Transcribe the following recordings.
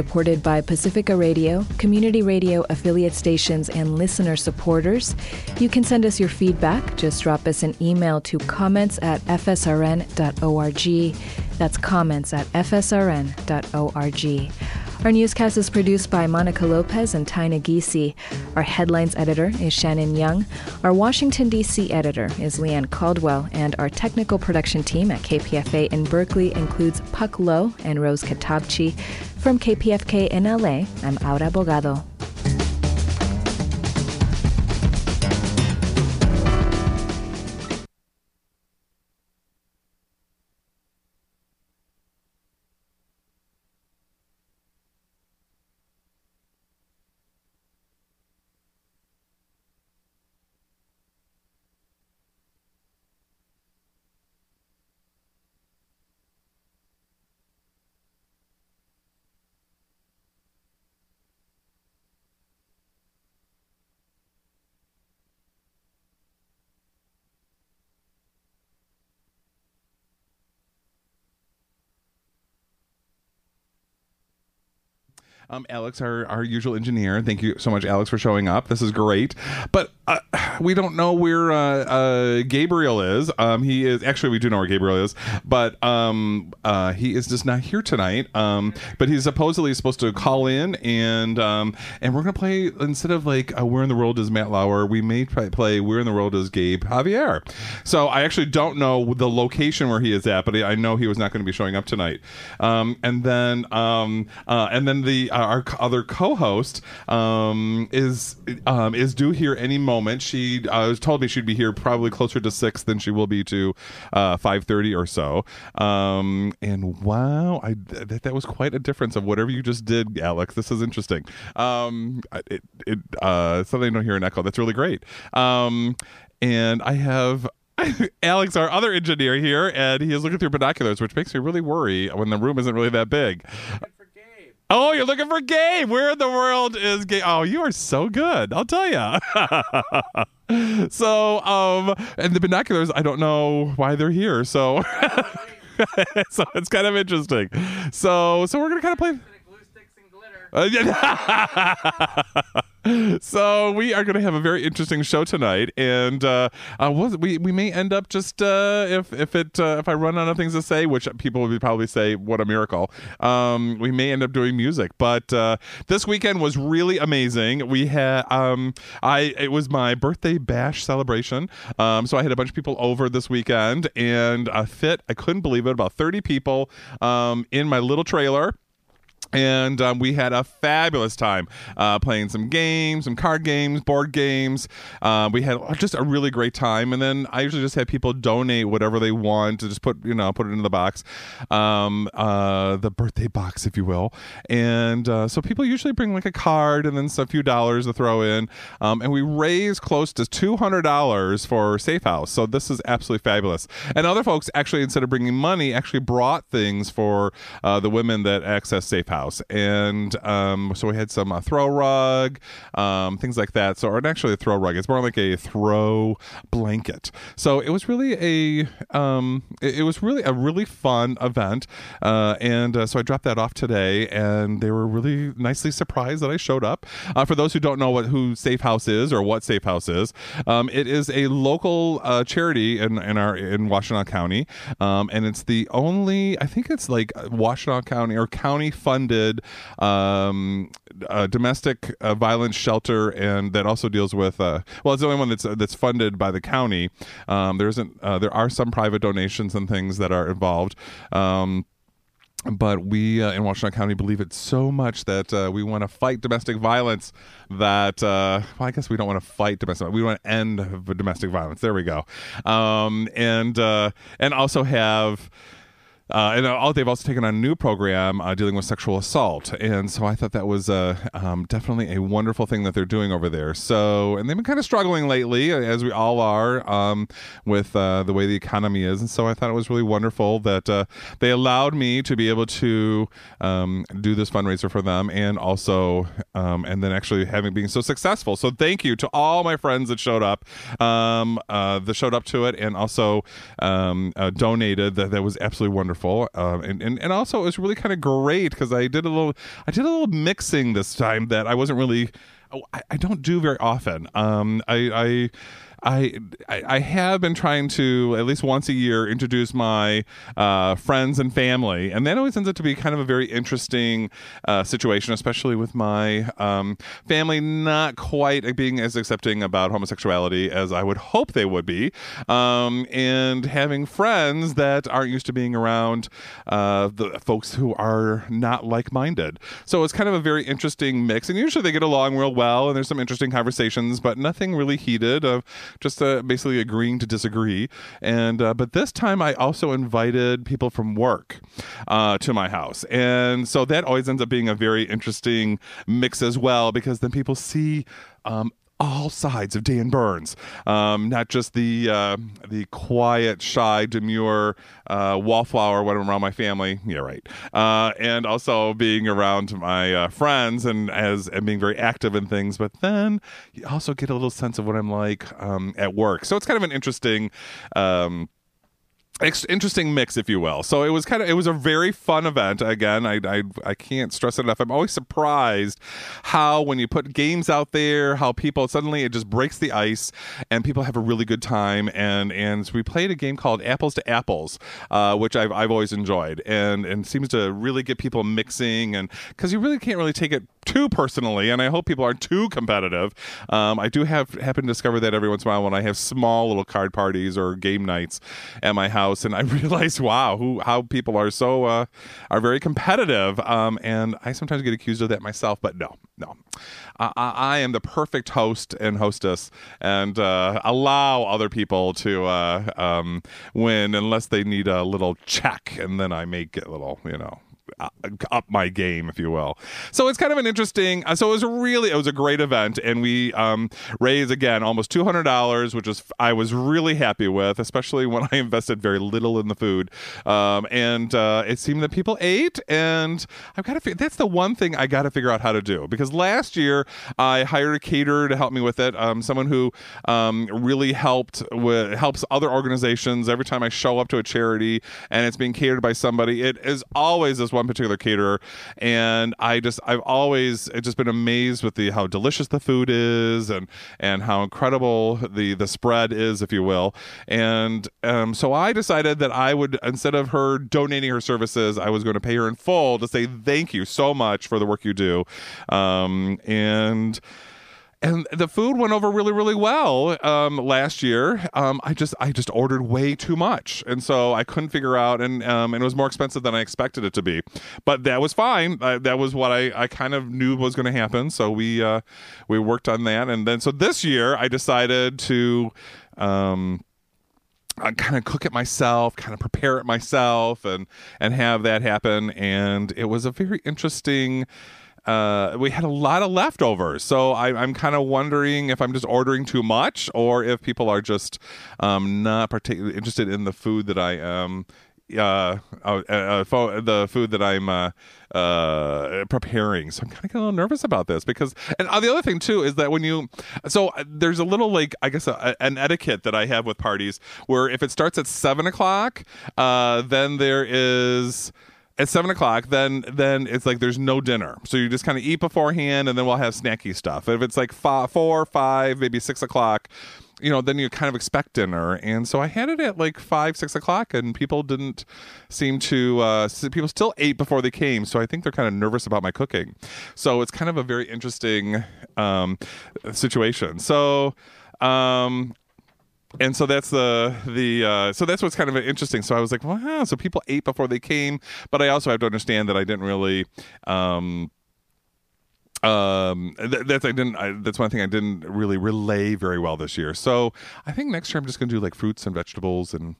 Supported by Pacifica Radio, community radio affiliate stations, and listener supporters. You can send us your feedback. Just drop us an email to comments at fsrn.org. That's comments at fsrn.org. Our newscast is produced by Monica Lopez and Tina Giese. Our headlines editor is Shannon Young. Our Washington, D.C. editor is Leanne Caldwell. And our technical production team at KPFA in Berkeley includes Puck Lowe and Rose Katabchi. From KPFK in LA, I'm Aura Bogado. Um, Alex, our, our usual engineer. Thank you so much, Alex, for showing up. This is great. But we don't know where uh, uh, Gabriel is. Um, he is actually we do know where Gabriel is, but um, uh, he is just not here tonight. Um, but he's supposedly supposed to call in and um, and we're gonna play instead of like uh, Where in the World is Matt Lauer, we may play Where in the World is Gabe Javier. So I actually don't know the location where he is at, but I know he was not going to be showing up tonight. Um, and then um, uh, and then the our other co-host um, is um, is due here any moment. She uh, told me she'd be here probably closer to six than she will be to uh, five thirty or so. Um, and wow, I th- that was quite a difference of whatever you just did, Alex. This is interesting. Um, it, it uh, something I don't hear an echo. That's really great. Um, and I have Alex, our other engineer here, and he is looking through binoculars, which makes me really worry when the room isn't really that big. Oh, you're looking for Gabe. Where in the world is Gabe? Oh, you are so good. I'll tell you. so, um, and the binoculars, I don't know why they're here. So, so it's kind of interesting. So, so we're gonna kind of play. Uh, so we are going to have a very interesting show tonight, and uh, uh, we we may end up just uh, if if it uh, if I run out of things to say, which people would probably say what a miracle. Um, we may end up doing music, but uh, this weekend was really amazing. We had um, I it was my birthday bash celebration, um, so I had a bunch of people over this weekend, and a fit I couldn't believe it about thirty people um, in my little trailer and um, we had a fabulous time uh, playing some games, some card games, board games. Uh, we had just a really great time, and then I usually just have people donate whatever they want to just put you know put it into the box, um, uh, the birthday box, if you will. And uh, so people usually bring like a card and then a few dollars to throw in, um, and we raised close to two hundred dollars for Safe House. So this is absolutely fabulous. And other folks actually, instead of bringing money, actually brought things for uh, the women that access Safe House house, and um, so we had some uh, throw rug, um, things like that. So, or actually a throw rug. It's more like a throw blanket. So it was really a um, it, it was really a really fun event, uh, and uh, so I dropped that off today, and they were really nicely surprised that I showed up. Uh, for those who don't know what who Safe House is or what Safe House is, um, it is a local uh, charity in, in our in County, um, and it's the only I think it's like Washtenaw County or county funded um, domestic uh, violence shelter, and that also deals with. Uh, well, it's the only one that's that's funded by the county. Um, there isn't. Uh, there are some private donations and things that are involved. Um, but we uh, in Washtenaw County believe it so much that uh, we want to fight domestic violence. That uh, well, I guess we don't want to fight domestic. We want to end domestic violence. There we go, um, and uh, and also have uh, and uh, they've also taken on a new program uh, dealing with sexual assault, and so I thought that was uh, um, definitely a wonderful thing that they're doing over there. So, and they've been kind of struggling lately, as we all are, um, with uh, the way the economy is, and so I thought it was really wonderful that uh, they allowed me to be able to um, do this fundraiser for them, and also, um, and then actually having being so successful. So, thank you to all my friends that showed up, um, that showed up to it, and also um, donated. That that was absolutely wonderful wonderful, um, and, and and also it was really kind of great because I did a little I did a little mixing this time that I wasn't really oh, I, I don't do very often. Um, I, I I, I have been trying to at least once a year introduce my uh, friends and family, and that always ends up to be kind of a very interesting uh, situation, especially with my um, family not quite being as accepting about homosexuality as I would hope they would be, um, and having friends that aren't used to being around uh, the folks who are not like-minded. So it's kind of a very interesting mix, and usually they get along real well, and there's some interesting conversations, but nothing really heated of just uh, basically agreeing to disagree. And uh, but this time I also invited people from work uh, to my house, and so that always ends up being a very interesting mix as well because then people see um, all sides of Dan Burns, um, not just the uh, the quiet, shy, demure uh, wallflower when I'm around my family. Yeah, right. Uh, and also being around my uh, friends and as and being very active in things. But then you also get a little sense of what I'm like um, at work. So it's kind of an interesting. Um, interesting mix if you will. So it was kind of it was a very fun event. Again I, I i can't stress it enough. I'm always surprised how when you put games out there how people suddenly it just breaks the ice and people have a really good time. And and we played a game called apples to apples uh, which I've, I've always enjoyed and and seems to really get people mixing and because you really can't really take it too personally and i hope people aren't too competitive. Um, i do have happen to discover that every once in a while when i have small little card parties or game nights at my house house, and I realized, wow, who how people are so uh, are very competitive. Um, and I sometimes get accused of that myself, but no, no, I, I am the perfect host and hostess, and uh, allow other people to uh, um, win unless they need a little check, and then I make it a little, you know up my game, if you will. So it's kind of an interesting. Uh, so it was really, it was a great event, and we um, raised again almost two hundred dollars, which is I was really happy with, especially when I invested very little in the food. Um, and uh, it seemed that people ate, and I've got to. That's the one thing I got to figure out how to do because last year I hired a caterer to help me with it. Um, someone who um, really helped with helps other organizations every time I show up to a charity and it's being catered by somebody. It is always this one particular caterer, and I just I've always just been amazed with the how delicious the food is and and how incredible the the spread is, if you will. And um, so I decided that I would instead of her donating her services, I was going to pay her in full to say thank you so much for the work you do. Um, and and the food went over really really well um, last year. Um, i just i just ordered way too much. And so i couldn't figure out and, um, and it was more expensive than i expected it to be. But that was fine. Uh, that was what i, I kind of knew was going to happen. So we uh, we worked on that. And then so this year i decided to um, I kind of cook it myself, kind of prepare it myself, and and have that happen. And it was a very interesting uh, we had a lot of leftovers. So I, am kind of wondering if I'm just ordering too much or if people are just um, not particularly interested in the food that I am. Uh, uh, uh, fo- the food that I'm uh, uh, preparing. So I'm kind of a little nervous about this because, and uh, the other thing too is that when you, so there's a little like I guess a, an etiquette that I have with parties where if it starts at seven o'clock, uh, then there is at seven o'clock, then then it's like there's no dinner, so you just kind of eat beforehand, and then we'll have snacky stuff. If it's like five, four, five, maybe six o'clock, you know, then you kind of expect dinner. And so I had it at like five, six o'clock, and people didn't seem to. Uh, people still ate before they came, so I think they're kind of nervous about my cooking. So it's kind of a very interesting um, situation. So um, and so that's the the uh, so that's what's kind of interesting. So I was like, wow, so people ate before they came, but I also have to understand that I didn't really. Um, um th- that's i didn't I, that's one thing i didn't really relay very well this year so i think next year i'm just gonna do like fruits and vegetables and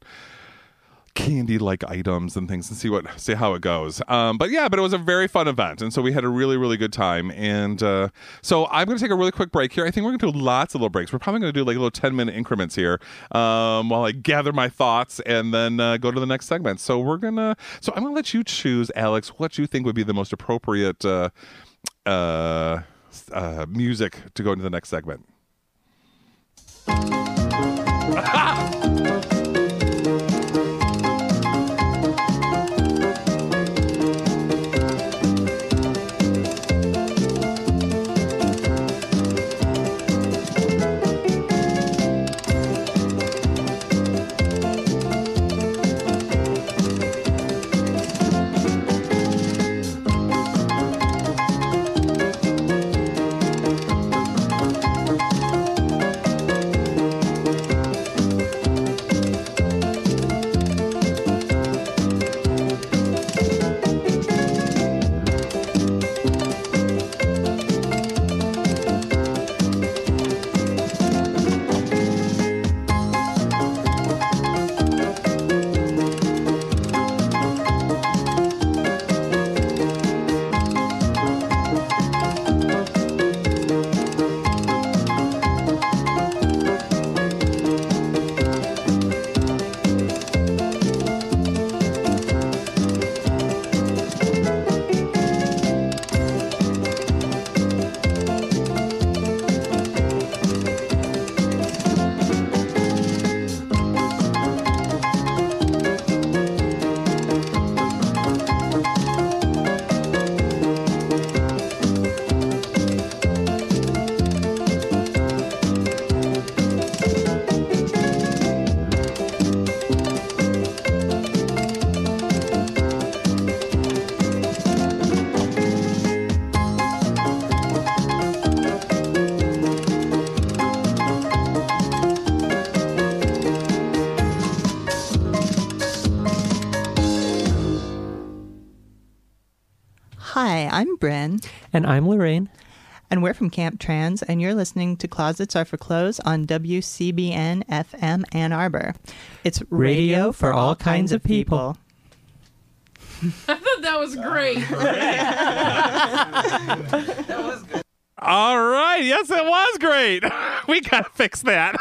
candy like items and things and see what see how it goes. Um, but yeah but it was a very fun event. And so we had a really really good time. And uh, so i'm going to take a really quick break here. I think we're going to do lots of little breaks. We're probably going to do like little 10 minute increments here um, while i gather my thoughts and then uh, go to the next segment. So we're gonna so i'm gonna let you choose alex what you think would be the most appropriate uh, uh, uh music to go into the next segment I'm Bryn. And I'm Lorraine. And we're from Camp Trans, and you're listening to Closets Are for Clothes on WCBN FM Ann Arbor. It's radio, radio for all kinds of people. I thought that was great. that was good. All right. Yes, it was great. We got to fix that.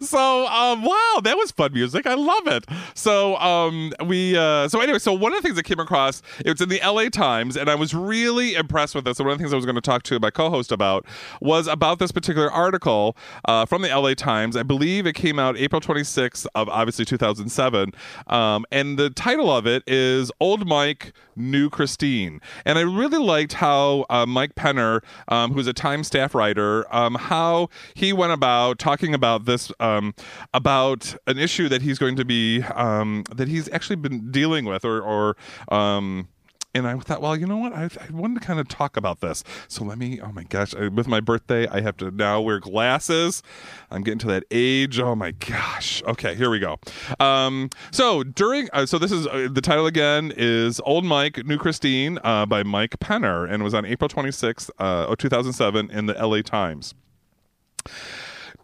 So um, wow that was fun music. I love it. So um, we uh, so anyway so one of the things that came across it was in the la times and i was really impressed with this. And one of the things i was going to talk to my co-host about was about this particular article uh, from the la times. I believe it came out april 26th of obviously 2007 um, and the title of it is old mike new christine. And i really liked how uh, mike penner um, who's a time staff writer um, how he went about talking about this um, about an issue that he's going to be um, that he's actually been dealing with, or, or um, and I thought, well, you know what? I, I, wanted to kind of talk about this. So let me, oh my gosh, with my birthday, I have to now wear glasses. I'm getting to that age. Oh my gosh. Okay, here we go. Um, so during, uh, so this is uh, the title again is Old Mike, New Christine uh, by Mike Penner, and was on April 26th, uh, 2007 in the LA Times.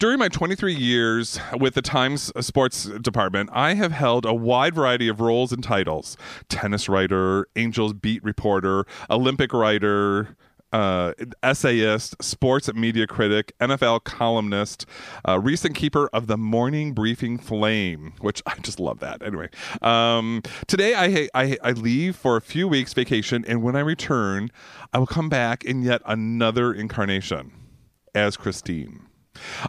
During my 23 years with the Times Sports Department, I have held a wide variety of roles and titles tennis writer, Angels beat reporter, Olympic writer, uh, essayist, sports media critic, NFL columnist, uh, recent keeper of the Morning Briefing Flame, which I just love that. Anyway, um, today I, I, I leave for a few weeks vacation, and when I return, I will come back in yet another incarnation as Christine.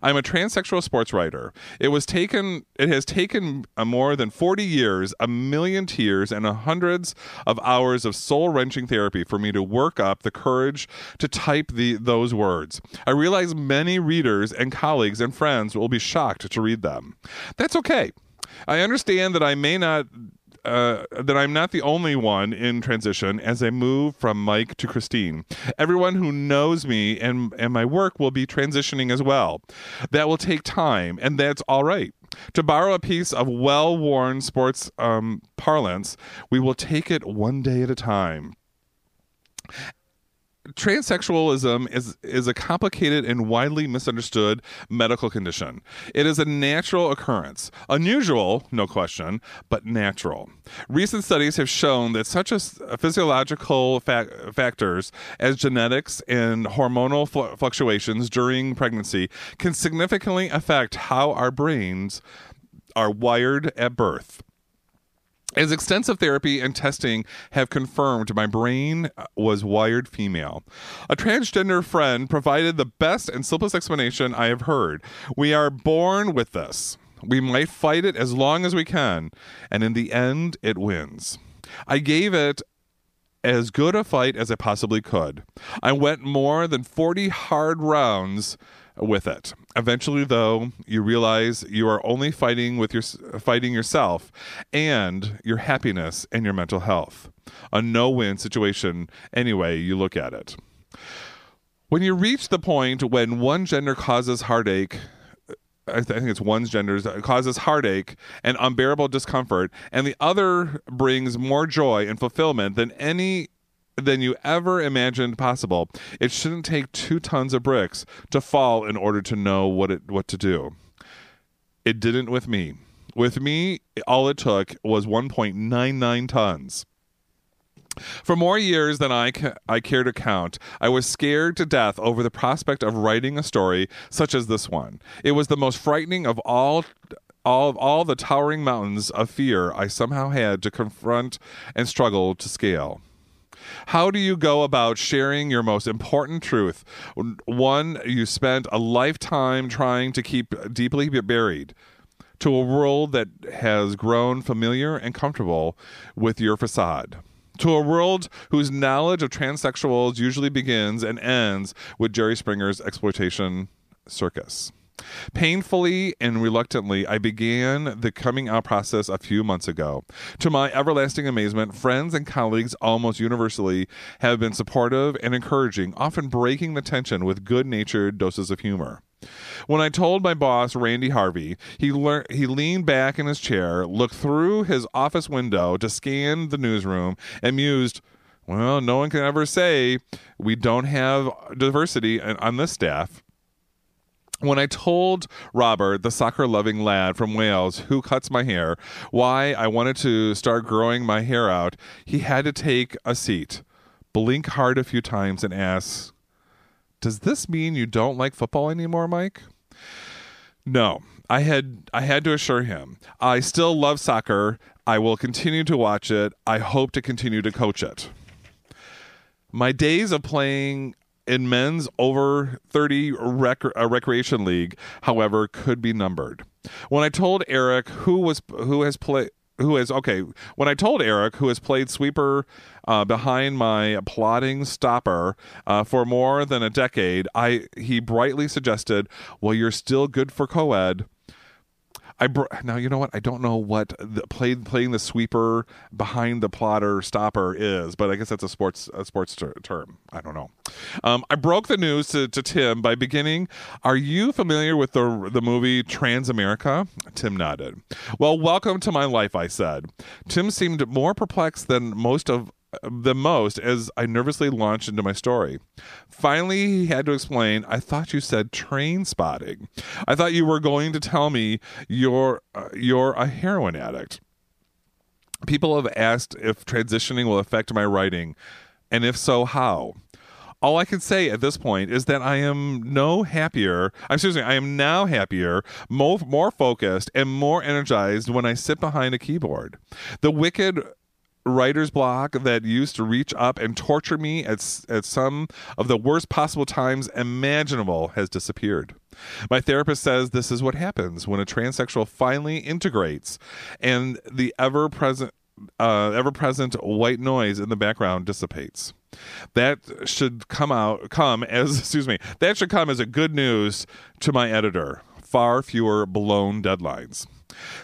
I'm a transsexual sports writer. It was taken it has taken a more than 40 years, a million tears and hundreds of hours of soul-wrenching therapy for me to work up the courage to type the those words. I realize many readers and colleagues and friends will be shocked to read them. That's okay. I understand that I may not uh, that I'm not the only one in transition as I move from Mike to Christine. Everyone who knows me and, and my work will be transitioning as well. That will take time, and that's all right. To borrow a piece of well worn sports um, parlance, we will take it one day at a time transsexualism is is a complicated and widely misunderstood medical condition. It is a natural occurrence, unusual, no question, but natural. Recent studies have shown that such as uh, physiological fa- factors as genetics and hormonal fl- fluctuations during pregnancy can significantly affect how our brains are wired at birth. As extensive therapy and testing have confirmed, my brain uh, was wired female. A transgender friend provided the best and simplest explanation I have heard. We are born with this. We might fight it as long as we can, and in the end, it wins. I gave it as good a fight as I possibly could. I went more than 40 hard rounds with it. Eventually, though, you realize you are only fighting with your fighting yourself and your happiness and your mental health. A no-win situation, anyway you look at it. When you reach the point when one gender causes heartache, I think it's one's gender causes heartache and unbearable discomfort, and the other brings more joy and fulfillment than any than you ever imagined possible. It shouldn't take two tons of bricks to fall in order to know what it what to do. It didn't with me. With me, all it took was 1.99 tons. For more years than I, ca- I care to count, I was scared to death over the prospect of writing a story such as this one. It was the most frightening of all all of all the towering mountains of fear I somehow had to confront and struggle to scale. How do you go about sharing your most important truth? One you spent a lifetime trying to keep deeply buried to a world that has grown familiar and comfortable with your facade. To a world whose knowledge of transsexuals usually begins and ends with Jerry Springer's exploitation circus. Painfully and reluctantly, I began the coming out process a few months ago. To my everlasting amazement, friends and colleagues almost universally have been supportive and encouraging, often breaking the tension with good natured doses of humor. When I told my boss, Randy Harvey, he, le- he leaned back in his chair, looked through his office window to scan the newsroom, and mused, Well, no one can ever say we don't have diversity on this staff. When I told Robert, the soccer loving lad from Wales who cuts my hair, why I wanted to start growing my hair out, he had to take a seat, blink hard a few times, and ask, Does this mean you don't like football anymore, Mike? No. I had I had to assure him. I still love soccer. I will continue to watch it. I hope to continue to coach it. My days of playing in men's over 30 rec- uh, recreation league, however, could be numbered. When I told Eric who was who has played who has okay when I told Eric who has played sweeper uh, behind my applauding stopper uh, for more than a decade, I he brightly suggested, "Well, you're still good for co-ed." I br- now you know what I don't know what the, play, playing the sweeper behind the plotter stopper is, but I guess that's a sports a sports ter- term. I don't know. Um, I broke the news to, to Tim by beginning. Are you familiar with the the movie Transamerica? Tim nodded. Well, welcome to my life. I said. Tim seemed more perplexed than most of the most as I nervously launched into my story. Finally, he had to explain, I thought you said Trainspotting. I thought you were going to tell me you're uh, you're a heroin addict. People have asked if transitioning will affect my writing, and if so, how. All I can say at this point is that I am no happier. I'm excuse me. I am now happier, more, more focused, and more energized when I sit behind a keyboard. The wicked writer's block that used to reach up and torture me at, at some of the worst possible times imaginable has disappeared. My therapist says this is what happens when a transsexual finally integrates and the ever present uh, ever present white noise in the background dissipates. That should come out come as excuse me. That should come as a good news to my editor. Far fewer blown deadlines.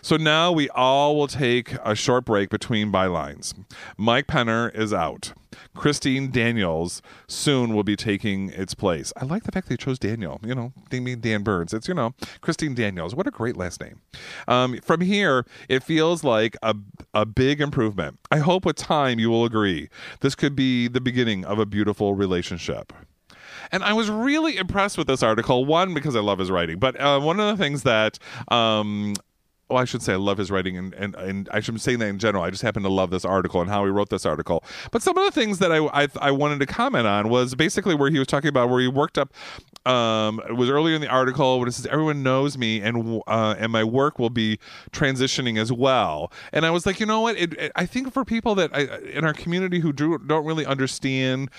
So now we all will take a short break between bylines. Mike Penner is out. Christine Daniels soon will be taking its place. I like the fact they chose Daniel. You know, they mean Dan Burns. It's, you know, Christine Daniels. What a great last name. Um, from here, it feels like a, a big improvement. I hope with time you will agree. This could be the beginning of a beautiful relationship. And I was really impressed with this article. One, because I love his writing, but uh, one of the things that um, well, I should say I love his writing, and, and, and I should be saying that in general. I just happen to love this article and how he wrote this article. But some of the things that I, I, I wanted to comment on was basically where he was talking about where he worked up. Um, it was earlier in the article when it says everyone knows me and uh, and my work will be transitioning as well. And I was like, you know what? It, it, I think for people that I, in our community who do, don't really understand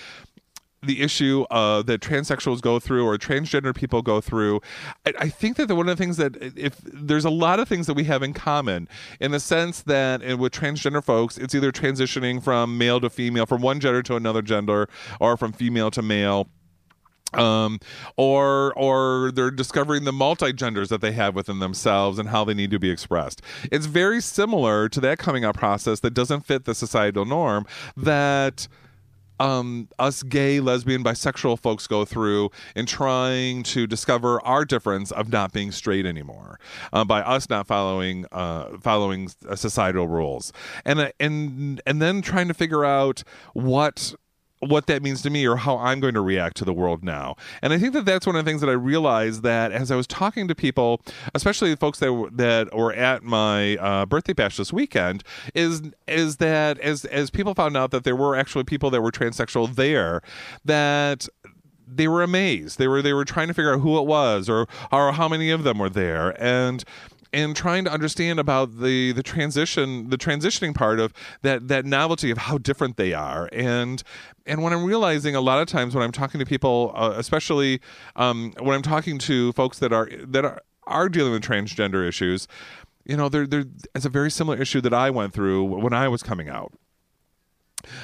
the issue uh, that transsexuals go through or transgender people go through. I, I think that one of the things that if there's a lot of things that we have in common in the sense that with transgender folks, it's either transitioning from male to female, from one gender to another gender, or from female to male um, or or they're discovering the multi-genders that they have within themselves and how they need to be expressed. It's very similar to that coming out process that doesn't fit the societal norm that um, us gay, lesbian, bisexual folks go through in trying to discover our difference of not being straight anymore uh, by us not following uh, following societal rules, and uh, and and then trying to figure out what what that means to me or how I'm going to react to the world now. And I think that that's one of the things that I realized that as I was talking to people, especially the folks that were, that were at my uh, birthday bash this weekend, is is that as as people found out that there were actually people that were transsexual there, that they were amazed. They were they were trying to figure out who it was or or how many of them were there and and trying to understand about the the transition the transitioning part of that that novelty of how different they are and and when I'm realizing a lot of times when I'm talking to people uh, especially um, when I'm talking to folks that are that are, are dealing with transgender issues you know there there it's a very similar issue that I went through when I was coming out.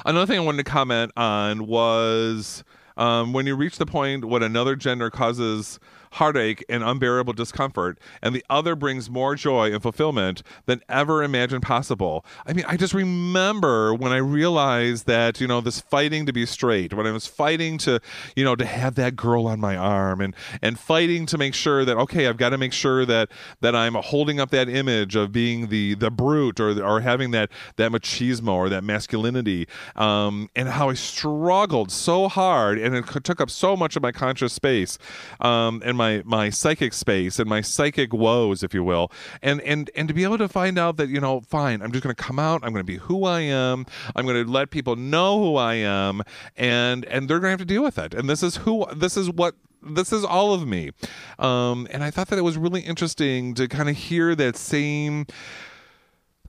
Another thing I wanted to comment on was um, when you reach the point when another gender causes heartache and unbearable discomfort, and the other brings more joy and fulfillment than ever imagined possible. I mean, I just remember when I realized that, you know, this fighting to be straight, when I was fighting to, you know, to have that girl on my arm and and fighting to make sure that okay, I've got to make sure that that I'm holding up that image of being the the brute or or having that that machismo or that masculinity, um, and how I struggled so hard and it took up so much of my conscious space, um, and my my my psychic space and my psychic woes, if you will, and and and to be able to find out that you know, fine, I'm just going to come out. I'm going to be who I am. I'm going to let people know who I am, and and they're going to have to deal with it. And this is who this is what this is all of me um, and i thought that it was really interesting to kind of hear that same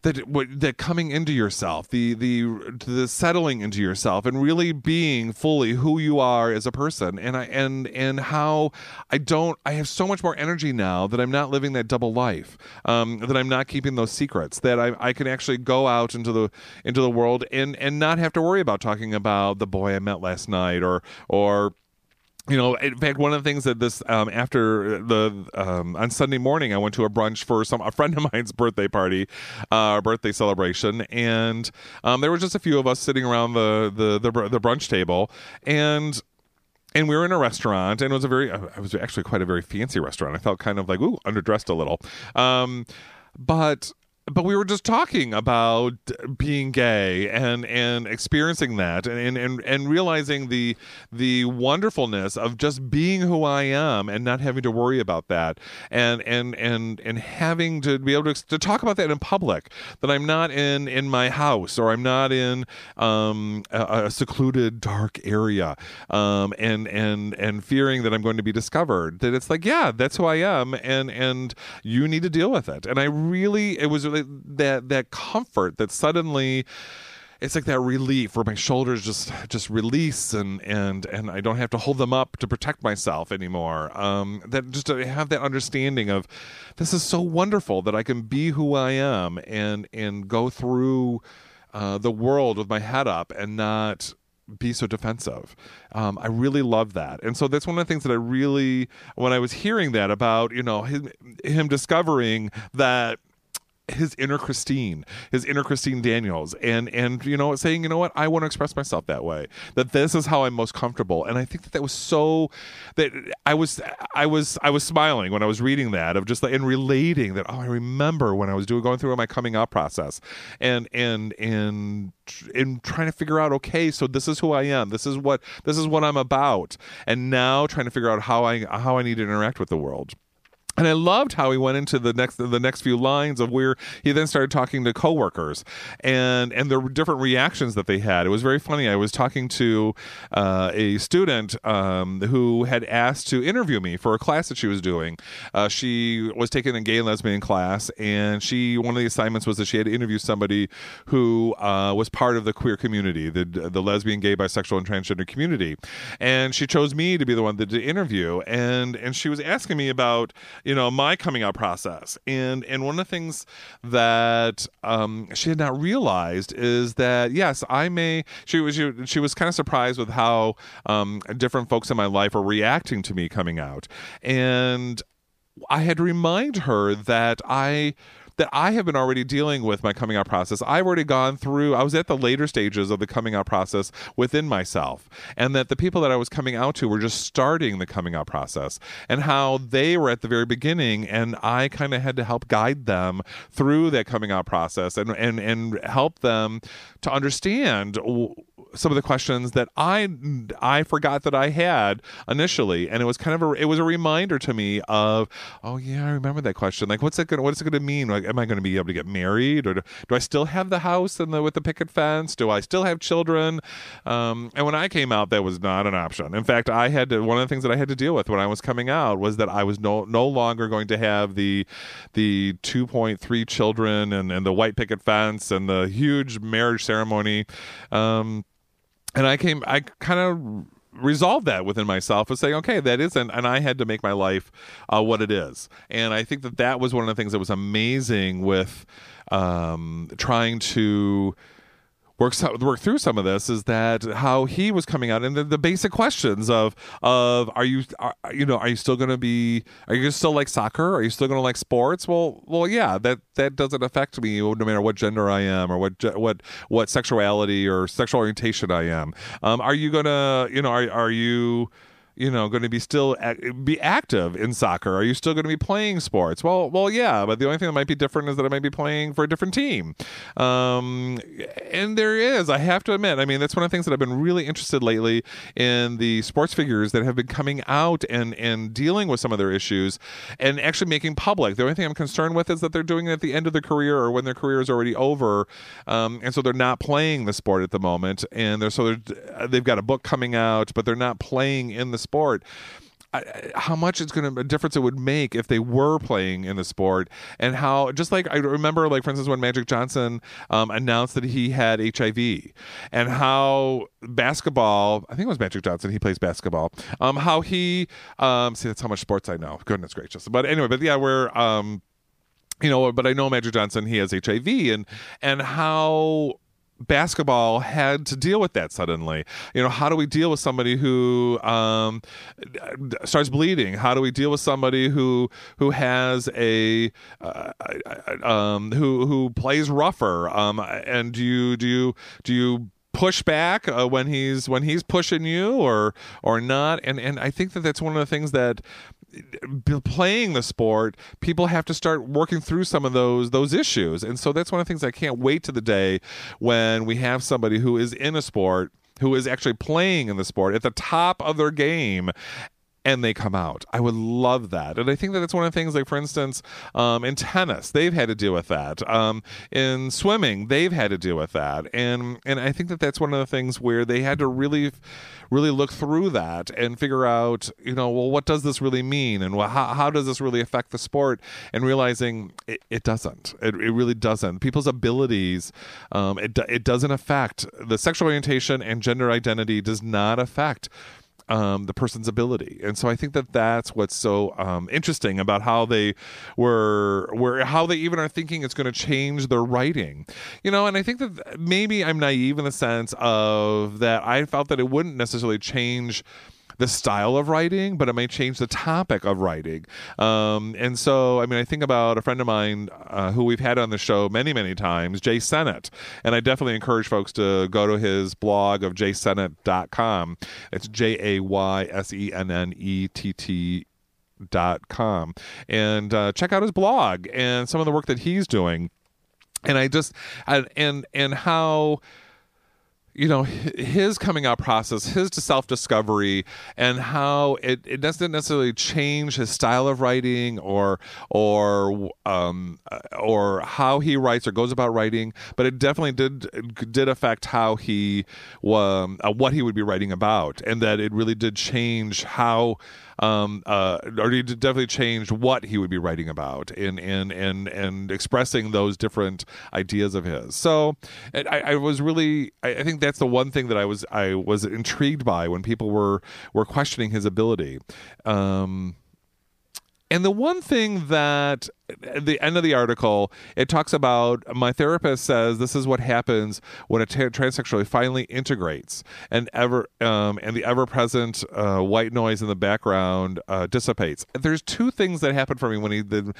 that what that coming into yourself, the the the settling into yourself, and really being fully who you are as a person, and I and and how I don't I have so much more energy now that I'm not living that double life, um, that I'm not keeping those secrets, that I I can actually go out into the into the world and and not have to worry about talking about the boy I met last night or or you know, in fact, one of the things that this um, after the um, on Sunday morning, I went to a brunch for some a friend of mine's birthday party, uh, birthday celebration, and um, there were just a few of us sitting around the the the, the brunch table, and and we were in a restaurant, and it was a very, it was actually quite a very fancy restaurant. I felt kind of like ooh underdressed a little, um, but but we were just talking about being gay and and experiencing that and and and realizing the the wonderfulness of just being who I am and not having to worry about that and and and and having to be able to, to talk about that in public that I'm not in in my house or I'm not in um, a, a, secluded dark area um, and and and fearing that I'm going to be discovered that it's like yeah that's who I am and and you need to deal with it. And I really it was that that comfort that suddenly it's like that relief where my shoulders just just release and and and I don't have to hold them up to protect myself anymore. Um, that just to have that understanding of this is so wonderful that I can be who I am and and go through uh, the world with my head up and not be so defensive. Um, I really love that, and so that's one of the things that I really, when I was hearing that about, you know, him, him discovering that his inner Christine, his inner Christine Daniels, and and you know saying, you know what, I want to express myself that way. That this is how I'm most comfortable, and I think that that was so that I was I was I was smiling when I was reading that of just like and relating that. Oh, I remember when I was doing going through my coming out process, and and and in trying to figure out okay so this is who i am this is what this is what i'm about and now trying to figure out how i how i need to interact with the world and I loved how he went into the next the next few lines of where he then started talking to coworkers and and the different reactions that they had. It was very funny. I was talking to uh, a student um, who had asked to interview me for a class that she was doing. Uh, she was taking a gay and lesbian class, and she one of the assignments was that she had to interview somebody who uh, was part of the queer community, the the lesbian, gay, bisexual, and transgender community. And she chose me to be the one that to interview, and and she was asking me about you know my coming out process. And and one of the things that um, she had not realized is that yes i may she was she, she was kind of surprised with how um, different folks in my life are reacting to me coming out. And i had to remind her that i that I have been already dealing with my coming out process. I've already gone through, I was at the later stages of the coming out process within myself, and that the people that I was coming out to were just starting the coming out process, and how they were at the very beginning, and I kind of had to help guide them through that coming out process and, and, and help them to understand some of the questions that I I forgot that I had initially, and it was kind of a it was a reminder to me of oh yeah I remember that question. Like what's it gonna what's it to mean? Like am I going to be able to get married? Or do, do, I still have the house and the with the picket fence? Do I still have children? Um, and when I came out that was not an option. In fact I had to one of the things that I had to deal with when I was coming out was that I was no no longer going to have the the 2.3 children and and the white picket fence and the huge marriage ceremony. Um, and I came, I kind of resolved that within myself and say, okay, that isn't, and I had to make my life uh, what it is. And I think that that was one of the things that was amazing with um, trying to work work through some of this is that how he was coming out and the, the basic questions of of are you are, you know are you still going to be are you still like soccer? Are you still going to like sports? Well well yeah that that doesn't affect me no matter what gender I am or what what what sexuality or sexual orientation I am. Um, are you gonna you know are are you you know going to be still be active in soccer? Are you still going to be playing sports? Well well yeah but the only thing that might be different is that i might be playing for a different team. Um, and there is i have to admit i mean that's one of the things that i've been really interested lately in the sports figures that have been coming out and and dealing with some of their issues and actually making public. The only thing i'm concerned with is that they're doing it at the end of their career or when their career is already over um, and so they're not playing the sport at the moment. And they're so they're, they've got a book coming out but they're not playing in the sport how much it's going to a difference it would make if they were playing in the sport and how just like i remember like for instance when magic johnson um, announced that he had hiv and how basketball i think it was magic johnson he plays basketball um, how he um, see that's how much sports i know. Goodness gracious. But anyway but yeah we're um, you know but i know magic johnson he has hiv and and how basketball had to deal with that suddenly. You know how do we deal with somebody who um, starts bleeding? How do we deal with somebody who who has a uh, um, who who plays rougher? Um, and do you do you do you push back uh, when he's when he's pushing you or or not? And and I think that that's one of the things that playing the sport people have to start working through some of those those issues. And so that's one of the things i can't wait to the day when we have somebody who is in a sport who is actually playing in the sport at the top of their game and they come out. I would love that. And I think that it's one of the things, like, for instance, um, in tennis, they've had to deal with that. Um, in swimming, they've had to deal with that. And, and I think that that's one of the things where they had to really, really look through that and figure out, you know, well, what does this really mean? And wh- how, how does this really affect the sport? And realizing it, it doesn't. It, it really doesn't. People's abilities, um, it, it doesn't affect the sexual orientation and gender identity does not affect um, the person's ability. And so I think that that's what's so um, interesting about how they were, were how they even are thinking it's going to change their writing. You know, and I think that maybe I'm naive in the sense of that I felt that it wouldn't necessarily change the style of writing, but it may change the topic of writing. Um, and so, I mean, I think about a friend of mine uh, who we've had on the show many, many times, Jay Sennett. And I definitely encourage folks to go to his blog of jaysennett.com. It's J A Y S E N N E T T dot com and uh, check out his blog and some of the work that he's doing and i just and and, and how you know his coming out process his self-discovery and how it, it doesn't necessarily change his style of writing or or um uh, or how he writes or goes about writing but it definitely did did affect how he um, what he would be writing about and that it really did change how um, uh, or he definitely changed what he would be writing about and and and and expressing those different ideas of his. So I, I was really I, I think that's the one thing that I was I was intrigued by when people were were questioning his ability. Um, and the one thing that at the end of the article, it talks about my therapist says this is what happens when a transsexual finally integrates and ever um, and the ever present uh, white noise in the background uh, dissipates. There's two things that happen for me when he did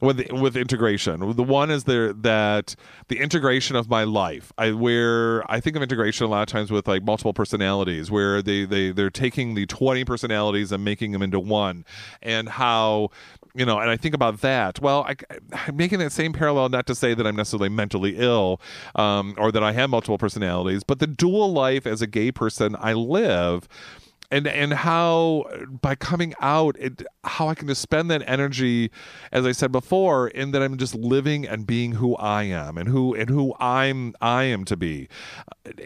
with with integration. The one is there that the integration of my life. I where I think of integration a lot of times with like multiple personalities, where they they they're taking the twenty personalities and making them into one, and how you know, and I think about that. Well, I, I'm making that same parallel, not to say that I'm necessarily mentally ill um, or that I have multiple personalities, but the dual life as a gay person I live and and how by coming out it how I can just spend that energy as I said before in that I'm just living and being who I am and who and who I'm I am to be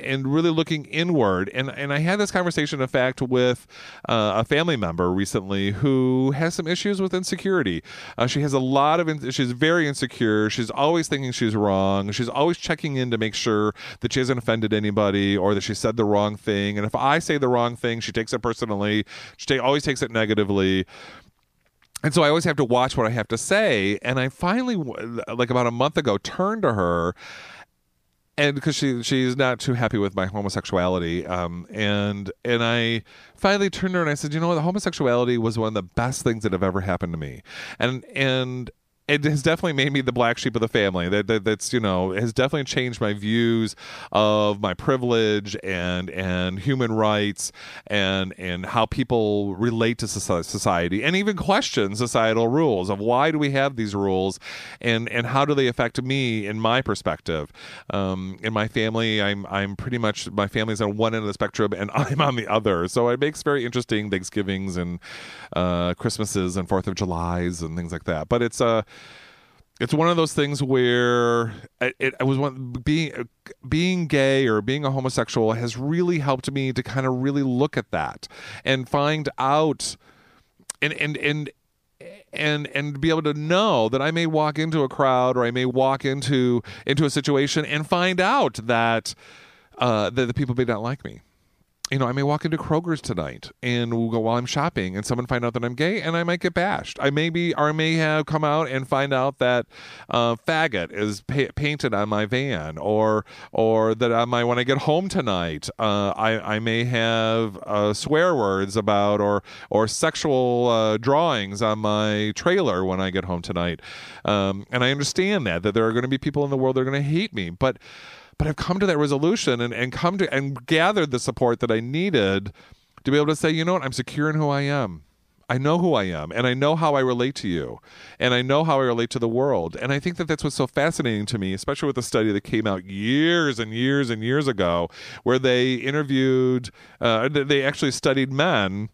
and really looking inward. And and I had this conversation in fact with uh, a family member recently who has some issues with insecurity. Uh, she has a lot of in- she's very insecure. She's always thinking she's wrong. She's always checking in to make sure that she hasn't offended anybody or that she said the wrong thing. And if I say the wrong thing she takes it personally. She always takes it negatively. And so I always have to watch what I have to say. And I finally, like about a month ago, turned to her. And because she she's not too happy with my homosexuality um and and i finally turned to her and i said you know what? Homosexuality was one of the best things that have ever happened to me. And and it has definitely made me the black sheep of the family. That, that that's you know has definitely changed my views of my privilege and and human rights and and how people relate to society and even question societal rules of why do we have these rules and and how do they affect me in my perspective. Um, in my family, I'm I'm pretty much my family's on one end of the spectrum and I'm on the other. So it makes very interesting Thanksgivings and uh, Christmases and Fourth of July's and things like that. But it's a uh, it's one of those things where it, it, was one being being gay or being a homosexual has really helped me to kind of really look at that and find out and and and and and be able to know that I may walk into a crowd or I may walk into into a situation and find out that uh, that the people may not like me you know, I may walk into Kroger's tonight and we'll go while I'm shopping and someone find out that I'm gay and I might get bashed. I may be, or I may have come out and find out that uh, faggot is pa- painted on my van or, or that I might, when I get home tonight, uh, I, I may have uh, swear words about or, or sexual uh, drawings on my trailer when I get home tonight. Um, and I understand that, that there are going to be people in the world that are going to hate me. But, but I've come to that resolution and, and come to and gathered the support that I needed to be able to say, you know what, I'm secure in who I am. I know who I am and I know how I relate to you and I know how I relate to the world. And I think that that's what's so fascinating to me, especially with the study that came out years and years and years ago, where they interviewed, uh, they actually studied men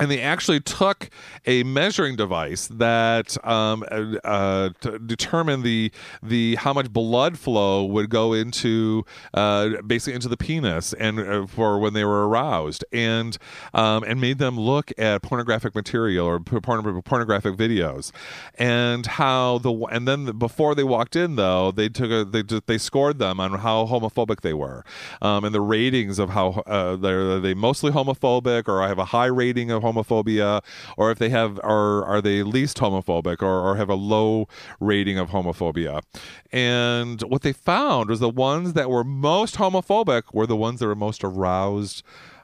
and they actually took a measuring device that um, uh, uh determined the the how much blood flow would go into uh, basically into the penis and uh, for when they were aroused and um, and made them look at pornographic material or porn- pornographic videos. And how the and then before they walked in though they took a they they scored them on how homophobic they were um, and the ratings of how uh, they're they mostly homophobic or I have a high rating of homophobia or if they have are are they least homophobic or, or have a low rating of homophobia and what they found was the ones that were most homophobic were the ones that were most aroused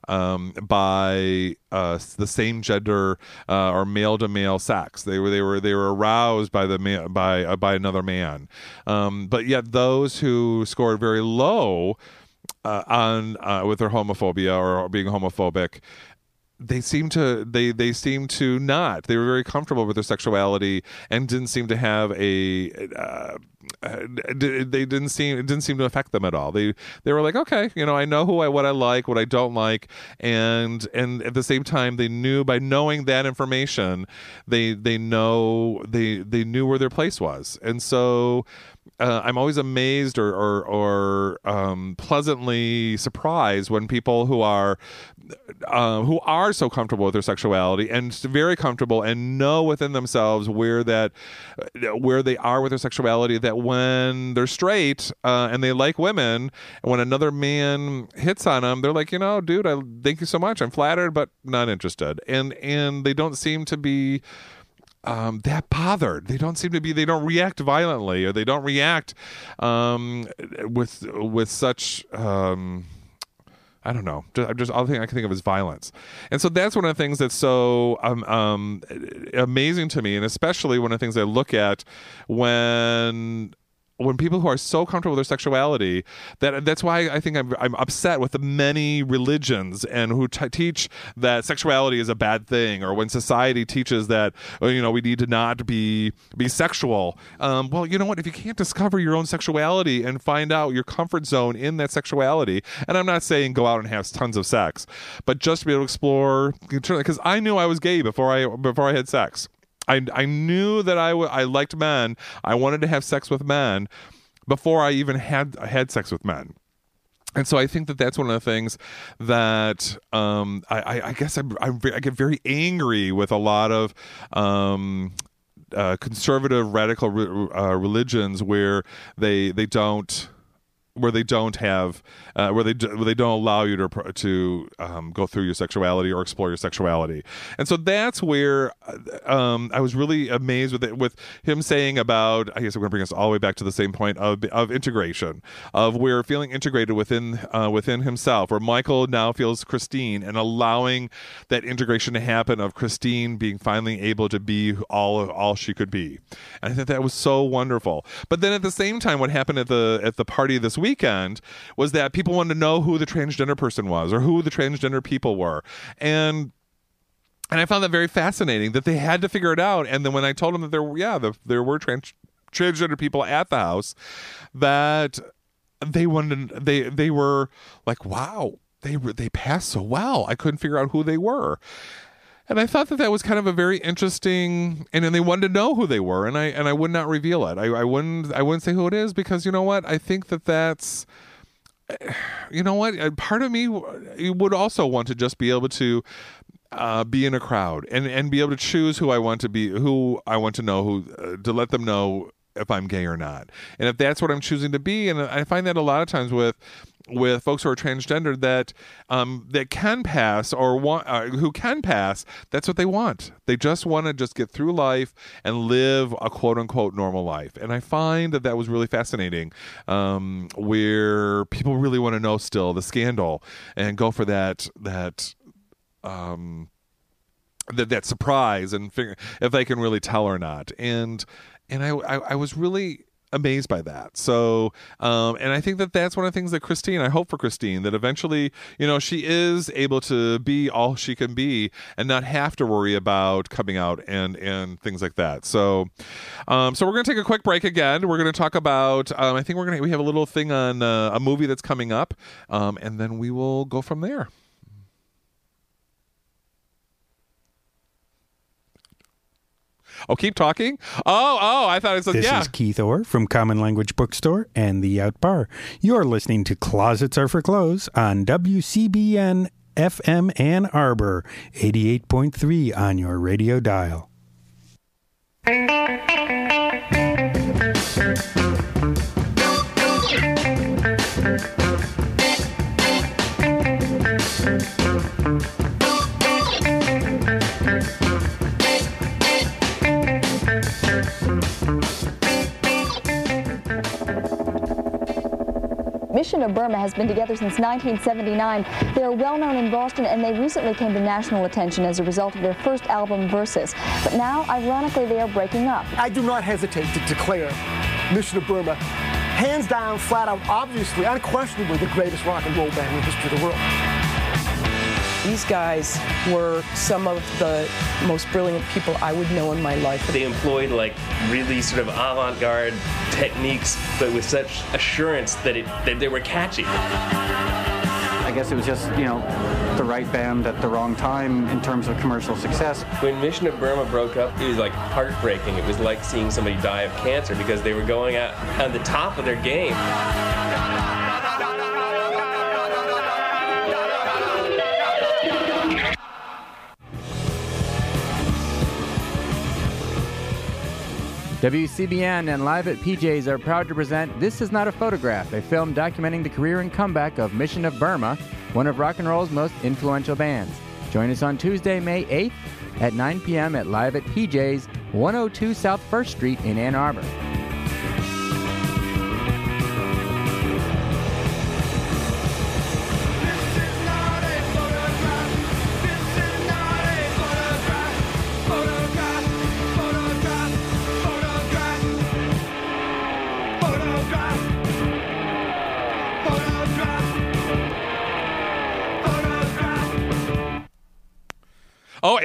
um, by uh, the same gender uh, or male to male sex. They were they were they were aroused by the man, by uh, by another man. Um, but yet those who scored very low uh, on uh, with their homophobia or being homophobic they seem to they they seem to not. They were very comfortable with their sexuality and didn't seem to have a uh, they didn't seem it didn't seem to affect them at all. They they were like okay you know i know who i what i like what i don't like. And and at the same time they knew by knowing that information they they know they they knew where their place was. And so uh, I'm always amazed or or, or um, pleasantly surprised when people who are uh, who are so comfortable with their sexuality and very comfortable and know within themselves where that where they are with their sexuality that when they're straight uh, and they like women and when another man hits on them they're like you know dude I thank you so much I'm flattered but not interested and and they don't seem to be um, that bothered. They don't seem to be. They don't react violently, or they don't react um, with with such. Um, I don't know. Just, just all thing I can think of is violence, and so that's one of the things that's so um, um, amazing to me, and especially one of the things I look at when when people who are so comfortable with their sexuality that that's why I think I'm, I'm upset with the many religions and who t- teach that sexuality is a bad thing or when society teaches that oh, you know we need to not be be sexual. Um, well you know what? If you can't discover your own sexuality and find out your comfort zone in that sexuality and I'm not saying go out and have tons of sex but just to be able to explore because I knew I was gay before I before I had sex I I knew that I, w- I liked men. I wanted to have sex with men before I even had had sex with men. And so I think that that's one of the things that um, I, I, guess I'm, I'm, i get very angry with a lot of um, uh, conservative radical re- uh, religions where they they don't where they don't have uh, where they where they don't allow you to to um, go through your sexuality or explore your sexuality, and so that's where uh, um, I was really amazed with it with him saying about I guess I'm going to bring us all the way back to the same point of of integration of where feeling integrated within uh, within himself, where Michael now feels Christine and allowing that integration to happen of Christine being finally able to be all all she could be, and I think that was so wonderful. But then at the same time, what happened at the at the party this weekend was that people wanted to know who the transgender person was or who the transgender people were, and and I found that very fascinating that they had to figure it out. And then when I told them that there, were, yeah, the, there were trans, transgender people at the house, that they wanted, they they were like, wow, they they passed so well. I couldn't figure out who they were. And I thought that that was kind of a very interesting, and then they wanted to know who they were, and I and I would not reveal it. I, I wouldn't I wouldn't say who it is because you know what? I think that that's you know what Uh, part of me would also want to just be able to uh, be in a crowd and and be able to choose who I want to be who I want to know who uh, to let them know if I'm gay or not and if that's what I'm choosing to be and I find that a lot of times with with folks who are transgender that um, that can pass or want uh, who can pass that's what they want. They just want to just get through life and live a quote unquote normal life. And I find that that was really fascinating um, where people really want to know still the scandal and go for that that um that that surprise and figure if they can really tell or not. And and I, I I was really amazed by that. So um and I think that that's one of the things that Christine I hope for Christine that eventually you know she is able to be all she can be and not have to worry about coming out and and things like that. So um so we're gonna take a quick break again. We're gonna talk about um I think we're gonna we have a little thing on uh, a movie that's coming up um and then we will go from there Oh, keep talking. Oh, oh, I thought it said This yeah. is Keith Orr from Common Language Bookstore and The Out Bar. You're listening to Closets Are for Clothes on WCBN FM Ann Arbor, 88.3 on your radio dial. Mission of Burma has been together since 1979. They are well known in Boston and they recently came to national attention as a result of their first album, Versus. But now, ironically, they are breaking up. I do not hesitate to declare Mission of Burma hands down, flat out, obviously, unquestionably the greatest rock and roll band in the history of the world. These guys were some of the most brilliant people I would know in my life. They employed like really sort of avant-garde techniques, but with such assurance that it that they were catchy. I guess it was just, you know, the right band at the wrong time in terms of commercial success. When Mission of Burma broke up, it was like heartbreaking. It was like seeing somebody die of cancer because they were going out on the top of their game. WCBN and Live at PJ's are proud to present This Is Not a Photograph, a film documenting the career and comeback of Mission of Burma, one of rock and roll's most influential bands. Join us on Tuesday, May 8th at 9 p.m. at Live at PJ's, 102 South 1st Street in Ann Arbor.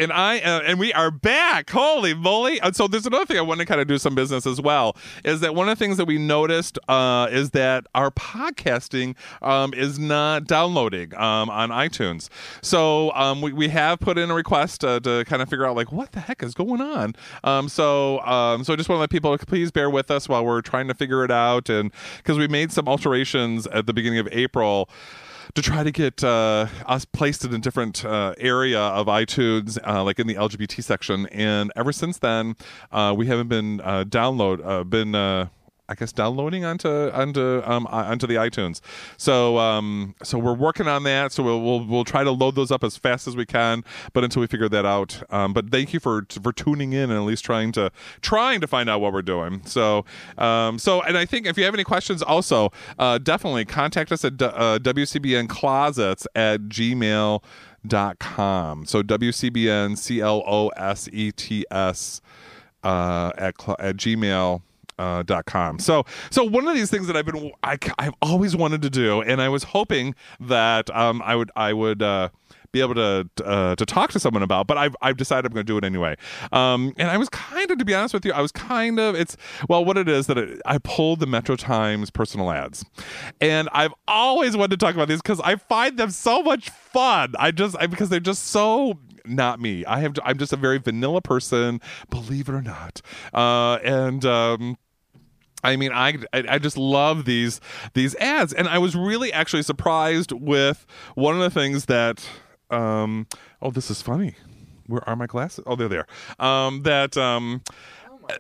And I uh, and we are back. Holy moly! And so there's another thing I want to kind of do some business as well. Is that one of the things that we noticed uh, is that our podcasting um, is not downloading um, on iTunes. So um, we we have put in a request uh, to kind of figure out like what the heck is going on. Um, so um, so I just want to let people please bear with us while we're trying to figure it out, and because we made some alterations at the beginning of April to try to get uh, us placed in a different uh, area of iTunes, uh, like in the LGBT section. And ever since then, uh, we haven't been uh, download uh, been. I guess downloading onto onto um onto the iTunes. So um so we're working on that. So we'll we'll, we'll try to load those up as fast as we can. But until we figure that out, um, but thank you for for tuning in and at least trying to trying to find out what we're doing. So um so and I think if you have any questions, also uh, definitely contact us at uh, WCBN Closets at gmail dot com. So WCBN C L O S E T S uh, at cl- at gmail uh, dot com. So so one of these things that I've been I, I've always wanted to do, and I was hoping that um, I would I would. Uh, be able to uh, to talk to someone about, but I've I've decided I'm going to do it anyway. Um, and I was kind of, to be honest with you, I was kind of it's well, what it is that it, I pulled the Metro Times personal ads, and I've always wanted to talk about these because I find them so much fun. I just I, because they're just so not me. I have I'm just a very vanilla person, believe it or not, uh, and. Um, I mean, I, I I just love these these ads, and I was really actually surprised with one of the things that. Um, oh, this is funny. Where are my glasses? Oh, they're there. Um, that um, yeah,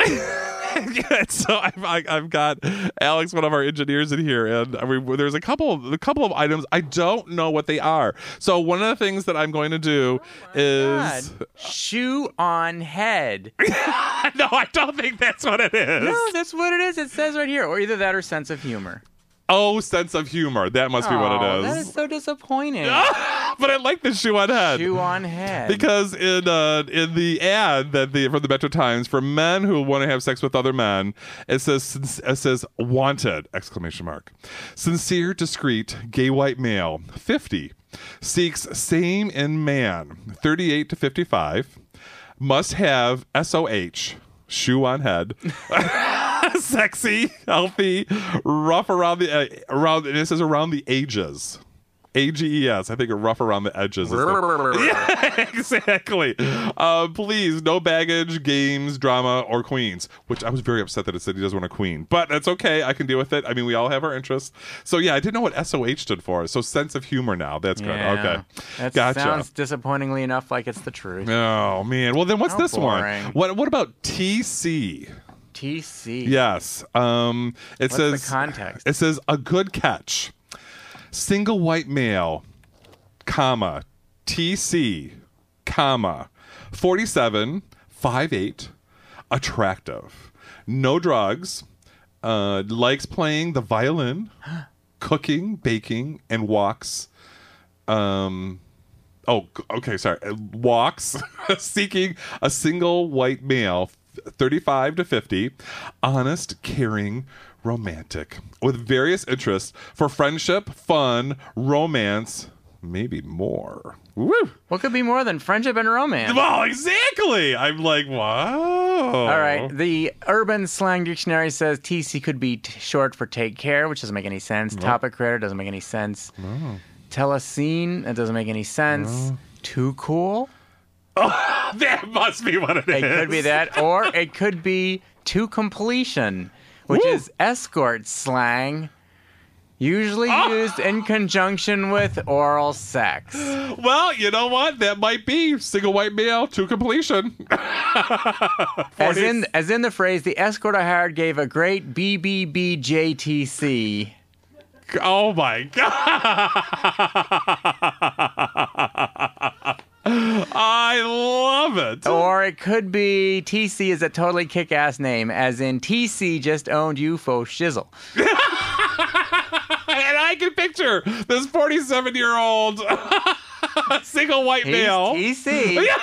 so I've, I, I've got Alex, one of our engineers, in here, and I mean, there's a couple, a couple of items I don't know what they are. So one of the things that I'm going to do oh is Shoe on head. no, I don't think that's what it is. No, that's what it is. It says right here, or either that or sense of humor. Oh, sense of humor. That must be what it is. Oh, That is. is so disappointing. but I like the shoe on head. Shoe on head. Because in uh, in the ad that the from the Metro Times for men who want to have sex with other men, it says it says wanted exclamation mark, sincere, discreet, gay white male, fifty, seeks same in man, thirty eight to fifty five, must have SOH shoe on head. Sexy, healthy, rough around the uh, around. It says around the ages. A G E S. I think rough around the edges. Yeah, exactly. Uh, please, no baggage, games, drama, or queens. Which I was very upset that it said he doesn't want a queen, but that's okay. I can deal with it. I mean, we all have our interests. So yeah, I didn't know what S O H stood for. So sense of humor. Now that's good. Yeah. Okay, That gotcha. sounds disappointingly enough like it's the truth. Oh man. Well, then what's How this boring. one? What What about T C? TC. Yes. Um, it What's the says context? It says a good catch. Single white male, comma TC, comma 47, 58, attractive, no drugs, uh, likes playing the violin, cooking, baking, and walks. Um, oh, okay, sorry. Walks seeking a single white male, 35 to 50, honest, caring, romantic, with various interests for friendship, fun, romance, maybe more. Woo! What could be more than friendship and romance? Well, exactly. I'm like, wow. All right. The Urban Slang Dictionary says TC could be t- short for take care, which doesn't make any sense. Topic creator doesn't make any sense. Telescene, that doesn't make any sense. Too cool? Oh, that must be what it is. It could be that. Or it could be to completion, which Woo. is escort slang, usually ah. used in conjunction with oral sex. Well, you know what? That might be single white male to completion. As in, as in the phrase, the escort I hired gave a great BBBJTC. Oh my god! I love it. Or it could be TC is a totally kick ass name, as in TC just owned UFO shizzle. and I can picture this 47 year old single white He's male. TC.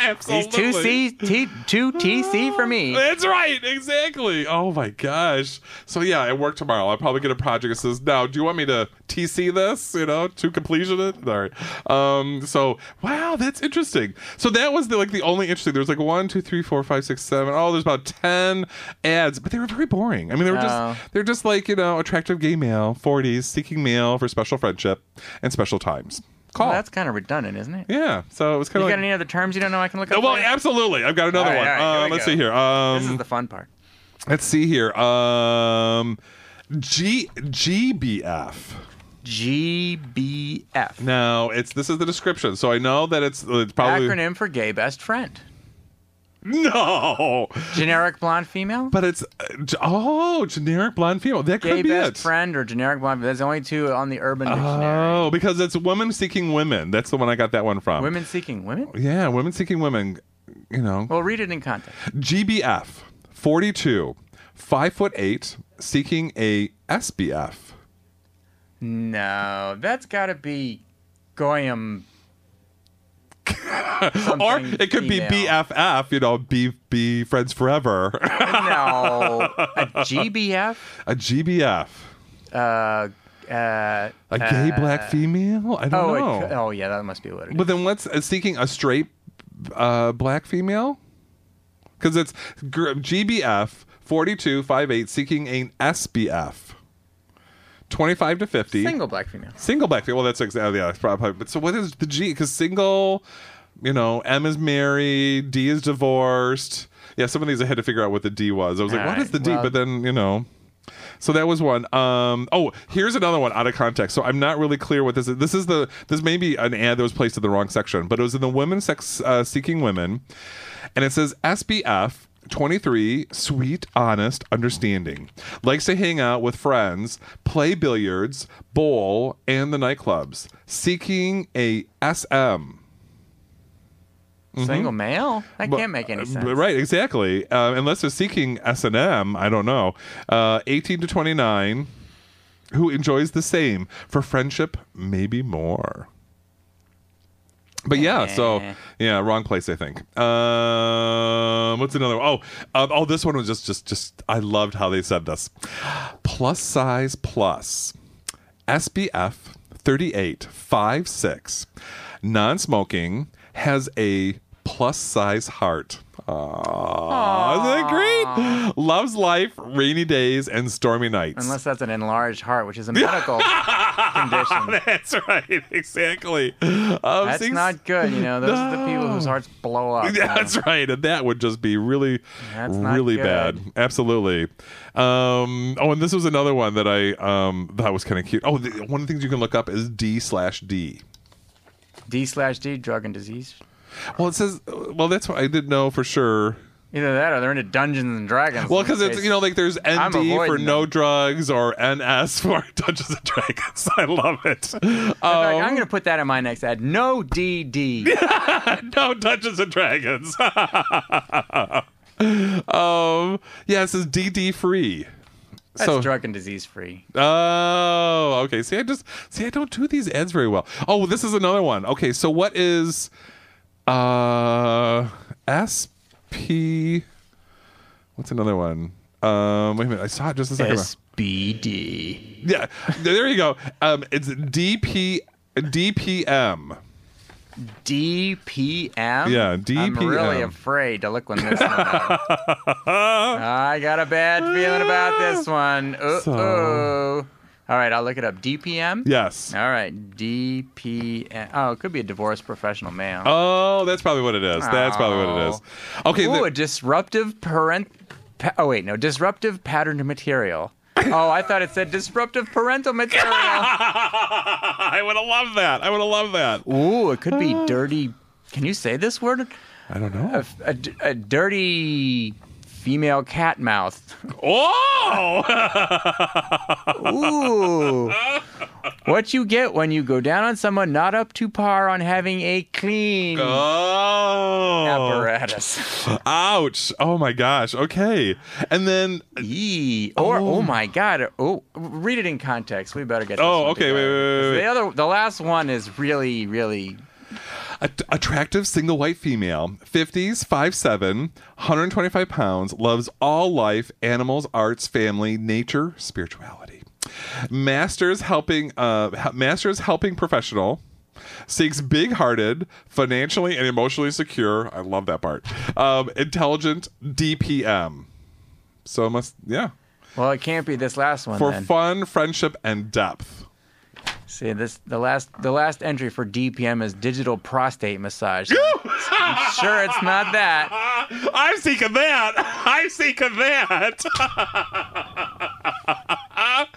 He's two C T two TC for me. That's right, exactly. Oh my gosh. So yeah, I work tomorrow. I'll probably get a project that says, "Now, do you want me to TC this? You know, to completion it." All right. Um. So wow, that's interesting. So that was the like the only interesting. There was like one, two, three, four, five, six, seven. Oh, there's about ten ads, but they were very boring. I mean, they were Oh. just they're just like you know, attractive gay male, forties, seeking male for special friendship and special times. Call. Well, that's kind of redundant, isn't it? yeah. So it was You kind of got like. any other terms you don't know I can look up? well, you? absolutely. I've got another right, one. all right, here Uh, let's go. see here. Um, this is the fun part. Let's see here. Um, G GBF. GBF. Now it's this is the description, so I know that it's, it's probably Acronym for gay best friend. No. Generic blonde female? But it's uh, oh, generic blonde female. That could Gay be best it. friend or generic blonde? There's only two on the Urban Dictionary. Oh, because it's women seeking women. That's the one I got that one from. Women seeking women? Yeah, women seeking women. You know, Well, read it in context. GBF, forty-two, five foot eight, seeking a SBF. No, that's got to be Goyam. or it could be. BFF. You know, be be friends forever. No, a GBF. a GBF, Uh, uh, a gay black female. I don't oh, know. could- oh, yeah, that must be what it is. But then what's uh, seeking a straight uh, black female? Because it's GBF 4258 seeking an SBF 25 to 50. Single black female. Single black female. Well, that's exactly yeah. That's probably. But so what is the G? Because single, you know, M is married, D is divorced. Yeah, some of these I had to figure out what the D was. I was like, All what right, is the D? well- but then you know. So that was one. Um, oh, here's another one out of context. So I'm not really clear what this is. This is the this may be an ad that was placed in the wrong section, but it was in the women sex uh, seeking women, and it says SBF. 23 sweet honest understanding likes to hang out with friends play billiards bowl and the nightclubs seeking a sm Single male? That But- can't make any uh, sense. Right, exactly. Uh, unless they're seeking S and M, I don't know. Uh, Eighteen to twenty nine, who enjoys the same for friendship, maybe more. But yeah, so yeah, wrong place. I think. Um, what's another? Oh, uh, oh, this one was just, just, just. I loved how they said this. Plus size plus, SBF thirty eight five six, non smoking, has a plus size heart. Aww, isn't that great? Loves life, rainy days, and stormy nights. Unless that's an enlarged heart, which is a medical condition. That's right, exactly. Um, That's see, not good. You know, those are the people whose hearts blow up. you know. That's right, and that would just be really, That's really bad. Absolutely. Um, oh, and this was another one that I um, thought was kind of cute. Oh, the, one of the things you can look up is D slash D. D slash D, drug and disease. Well, it says. Well, that's what I didn't know for sure. Either that or they're into Dungeons and Dragons. Well, because it's you know like there's I'm ND for avoiding no them. drugs or NS for Dungeons and Dragons. I love it. In fact, Um, I'm going to put that in my next ad. No DD. no Dungeons and Dragons. um, yeah, it says DD free. That's so drug and disease free. Oh, okay. See, I just see I don't do these ads very well. Oh, this is another one. Okay, so what is uh SP What's another one? Um wait a minute, I saw it just a second ago. SBD. Yeah, there you go. Um it's DP DPM. DPM? Yeah, I'm really afraid to look when this one up. I got a bad feeling about this one. Uh-oh. So- All right, I'll look it up. DPM? Yes. All right, DPM. Oh, it could be a divorced professional male. Oh, that's probably what it is. That's probably what it is. Oh. Okay, Ooh, the- a disruptive parent. Pa- oh wait, no, disruptive patterned material. Oh, I thought it said disruptive parental material. I would have loved that. I would have loved that. Ooh, it could be ah. dirty. Can you say this word? I don't know. A, a- a dirty female cat mouth. Oh! Ooh. What you get when you go down on someone not up to par on having a clean Oh. apparatus. Ouch. Oh my gosh. Okay. And then Yee. Or oh. oh. my god. Oh, read it in context. We better get. This Oh, okay, wait, together. wait, wait, The other, the last one is really, really. A- attractive single white female, 50s, 5'7, 125 pounds, loves all life, animals, arts, family, nature, spirituality. Masters helping uh masters helping professional. Seeks big hearted, financially and emotionally secure. I love that part. Um, intelligent DPM. So must yeah. Well, it can't be this last one. For then. fun, friendship, and depth. See this the last the last entry for DPM is digital prostate massage. I'm sure it's not that. I'm seeking that. I'm seeking that.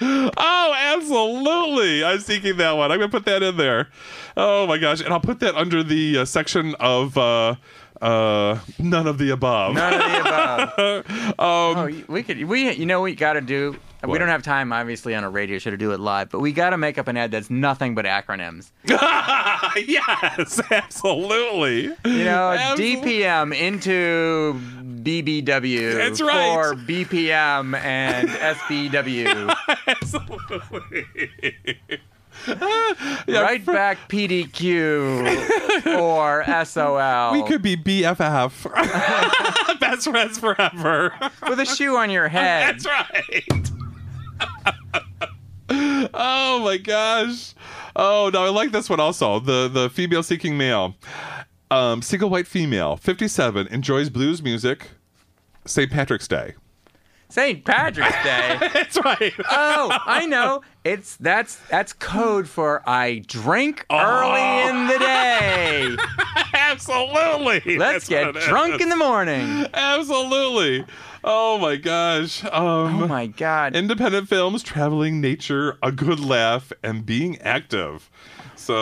oh, absolutely. I'm seeking that one. I'm going to put that in there. Oh, my gosh. And I'll put that under the uh, section of uh, uh, none of the above. None of the above. um, oh, we could. We you know what we got to do. We don't have time, obviously, on a radio show to do it live, but we got to make up an ad that's nothing but acronyms. yes, absolutely. You know, Absolutely. DPM into BBW. That's right. For BPM and SBW. Absolutely. Right back PDQ or SOL. We could be BFF. Best friends forever. With a shoe on your head. That's right. Oh my gosh. Oh no, I like this one also. The the female seeking male. Um, single white female, 57, enjoys blues music. St. Patrick's Day. St. Patrick's Day. That's right. oh, I know. It's that's that's code for I drink Oh. early in the day. Absolutely. Let's That's get drunk is. in the morning. Absolutely. Oh my gosh. Um, oh my god. Independent films, traveling, nature, a good laugh, and being active. So.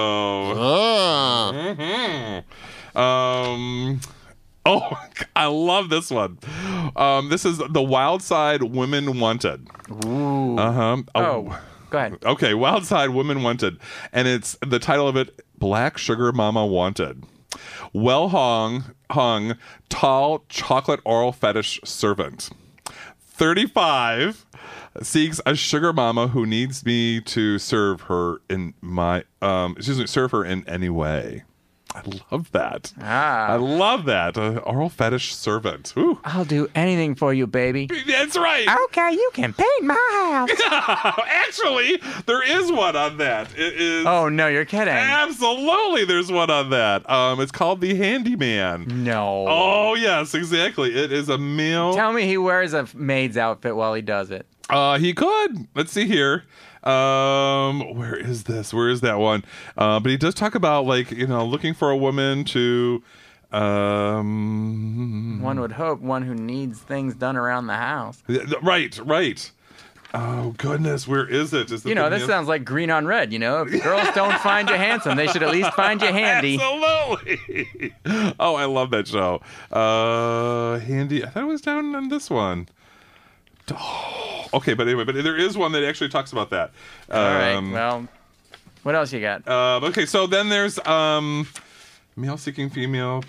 Mhm. Um. Oh, I love this one. Um, this is the Wild Side Women Wanted. Ooh. Uh huh. Oh, go ahead. Okay, Wild Side Women Wanted, and it's the title of it: Black Sugar Mama Wanted. Well hung, hung, tall chocolate oral fetish servant. Thirty-five seeks a sugar mama who needs me to serve her in my um excuse me serve her in any way. I love that. Ah. I love that. Uh, oral fetish servant. Ooh. I'll do anything for you, baby. That's right. Okay, you can paint my house. Actually, there is one on that. It is. Oh no, you're kidding. Absolutely, there's one on that. Um, it's called the Handyman. No. Oh yes, exactly. It is a male. Tell me he wears a maid's outfit while he does it. Uh, he could. Let's see here. Um, where is this? Where is that one? Uh, but he does talk about like you know looking for a woman to. Um, One would hope one who needs things done around the house. right, right. Oh goodness, where is it? Is You know, this sounds like green on red. You know, if girls don't find you handsome, they should at least find you handy. Absolutely. oh, I love that show. Uh, handy. I thought it was down on this one. Oh, okay, but anyway, but there is one that actually talks about that. All right. Um, Well, what else you got? um, okay, so then there's um, male seeking female.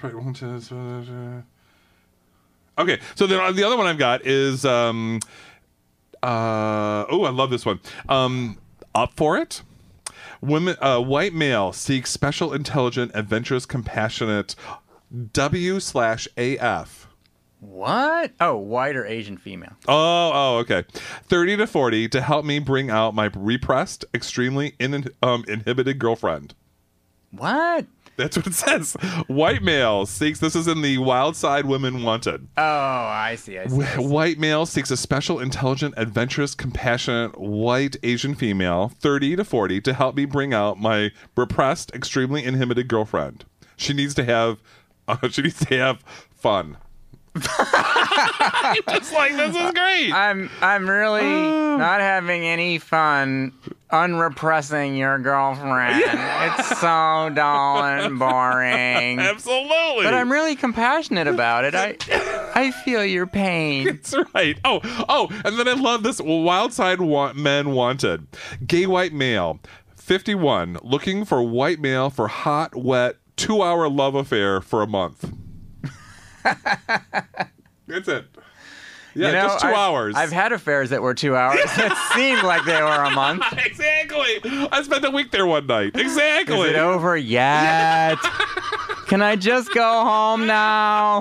Okay, so then the other one I've got is um, uh, oh, I love this one. Um, up for it. Women, uh, white male seeks special, intelligent, adventurous, compassionate. W slash AF. What? Oh, white or Asian female. Oh, oh, okay. 30 to 40 to help me bring out my repressed, extremely in, um, inhibited girlfriend. What? That's what it says. White male seeks, this is in the Wild Side Women Wanted. Oh, I see. I see. I see. White male seeks a special, intelligent, adventurous, compassionate, white Asian female, 30 to 40, to help me bring out my repressed, extremely inhibited girlfriend. She needs to have, uh, she needs to have fun. Just like this is great. I'm I'm really oh. not having any fun unrepressing your girlfriend. It's so dull and boring. Absolutely. But I'm really compassionate about it. I I feel your pain. That's right. Oh, oh, and then I love this Wild Side wa- Men Wanted. Gay white male, 51, looking for white male for hot, wet, two hour love affair for a month. That's it. Yeah, You know, just 2 I've- hours. I've had affairs that were two hours. it seemed like they were a month. exactly. I spent a week there one night. Exactly. Is it over yet? Can I just go home now?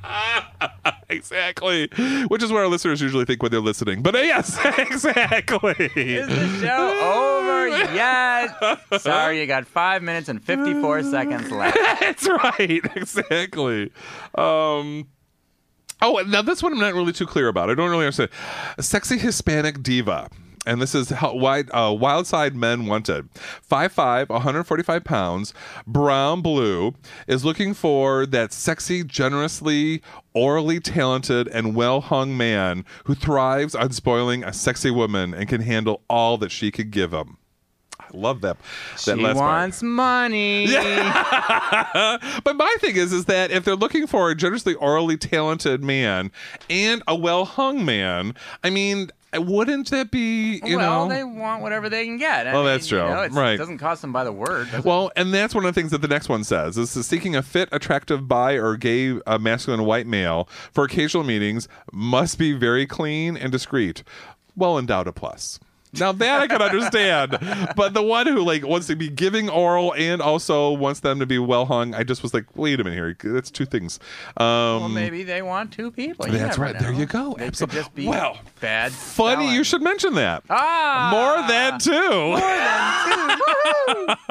exactly. Which is what our listeners usually think when they're listening. But uh, yes, exactly. Is the show over yet? Sorry, you got five minutes and 54 seconds left. That's right. Exactly. Um, oh, now this one I'm not really too clear about. I don't really understand. A sexy Hispanic diva. And this is how uh, Wild Side Men Wanted. 5'5, 145 pounds, brown blue, is looking for that sexy, generously, orally talented, and well hung man who thrives on spoiling a sexy woman and can handle all that she could give him. Love that. that She last part. wants money. but my thing is, is that if they're looking for a generously orally talented man and a well hung man, I mean, wouldn't that be you well, know? they want whatever they can get. I Well, mean, that's true. You know, Right. It doesn't cost them by the word. does it? well, and that's one of the things that the next one says. This is seeking a fit, attractive, bi or gay, uh, masculine white male for occasional meetings must be very clean and discreet. Well endowed a plus. Now that I can understand, but the one who like wants to be giving oral and also wants them to be well hung, I just was like, wait a minute here, that's two things. Um, well, maybe they want two people. You That's right. There you go. They Absol- could just be Well, bad. funny you should mention that. Ah, More than two.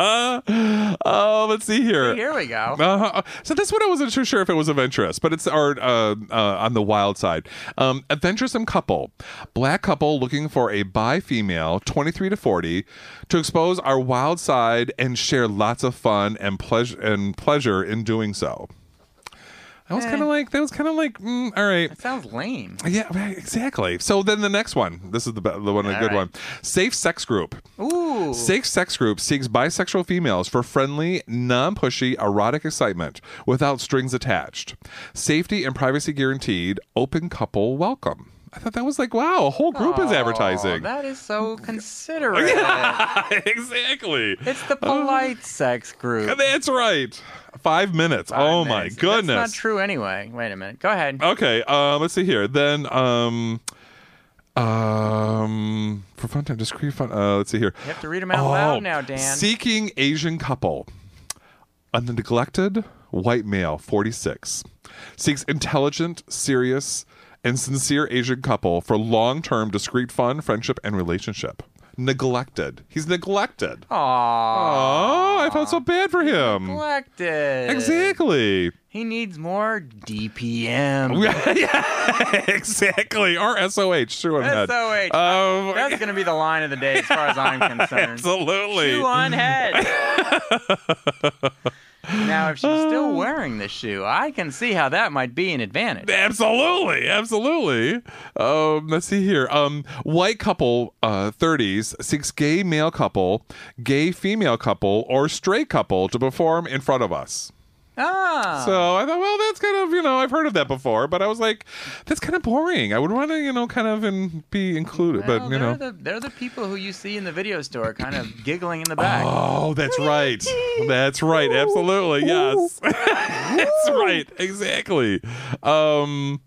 oh, let's see here. Here we go. Uh, so this one I wasn't too sure if it was of interest, but it's our uh, uh, on the wild side. Um, adventuresome couple, black couple looking for a bi female, twenty three to forty, to expose our wild side and share lots of fun and pleasure and pleasure in doing so. That was Eh. kind of like that was kind of like mm, all right. That sounds lame. Yeah, right, exactly. So then the next one. This is the be- the one, a good right. one. Safe sex group. Ooh. Safe sex group seeks bisexual females for friendly, non-pushy, erotic excitement without strings attached. Safety and privacy guaranteed. Open couple welcome. I thought that was like wow, a whole group is Oh, advertising. That is so considerate. exactly. It's the polite sex group. That's right. Five minutes. Five oh minutes. my goodness. That's not true anyway. Wait a minute. Go ahead. Okay, um, let's see here. Then, um, um, for fun time, discreet fun. Uh, let's see here. You have to read them out loud now, Dan. Seeking Asian couple, a neglected white male, forty six, seeks intelligent, serious, and sincere Asian couple for long term, discreet fun, friendship, and relationship. Neglected. He's neglected. Aww. Oh, I felt so bad for him. Neglected. Exactly. He needs more DPM. yeah, exactly. Or SOH. True on head. SOH. Um, That's going to be the line of the day as far as I'm concerned. Absolutely. Shoe on head. now, if she's still wearing this shoe, I can see how that might be an advantage. Absolutely, absolutely. Um, let's see here. Um, white couple, uh, 30s, seeks gay male couple, gay female couple, or straight couple to perform in front of us. Ah. So I thought, well, that's kind of you know I've heard of that before, but I was like, that's kind of boring. I would want to you know kind of in, be included, Well, but you they're know. the, they're the people who you see in the video store kind of giggling in the back. Oh, that's right. That's right. Absolutely. Yes. that's right. Exactly. Um,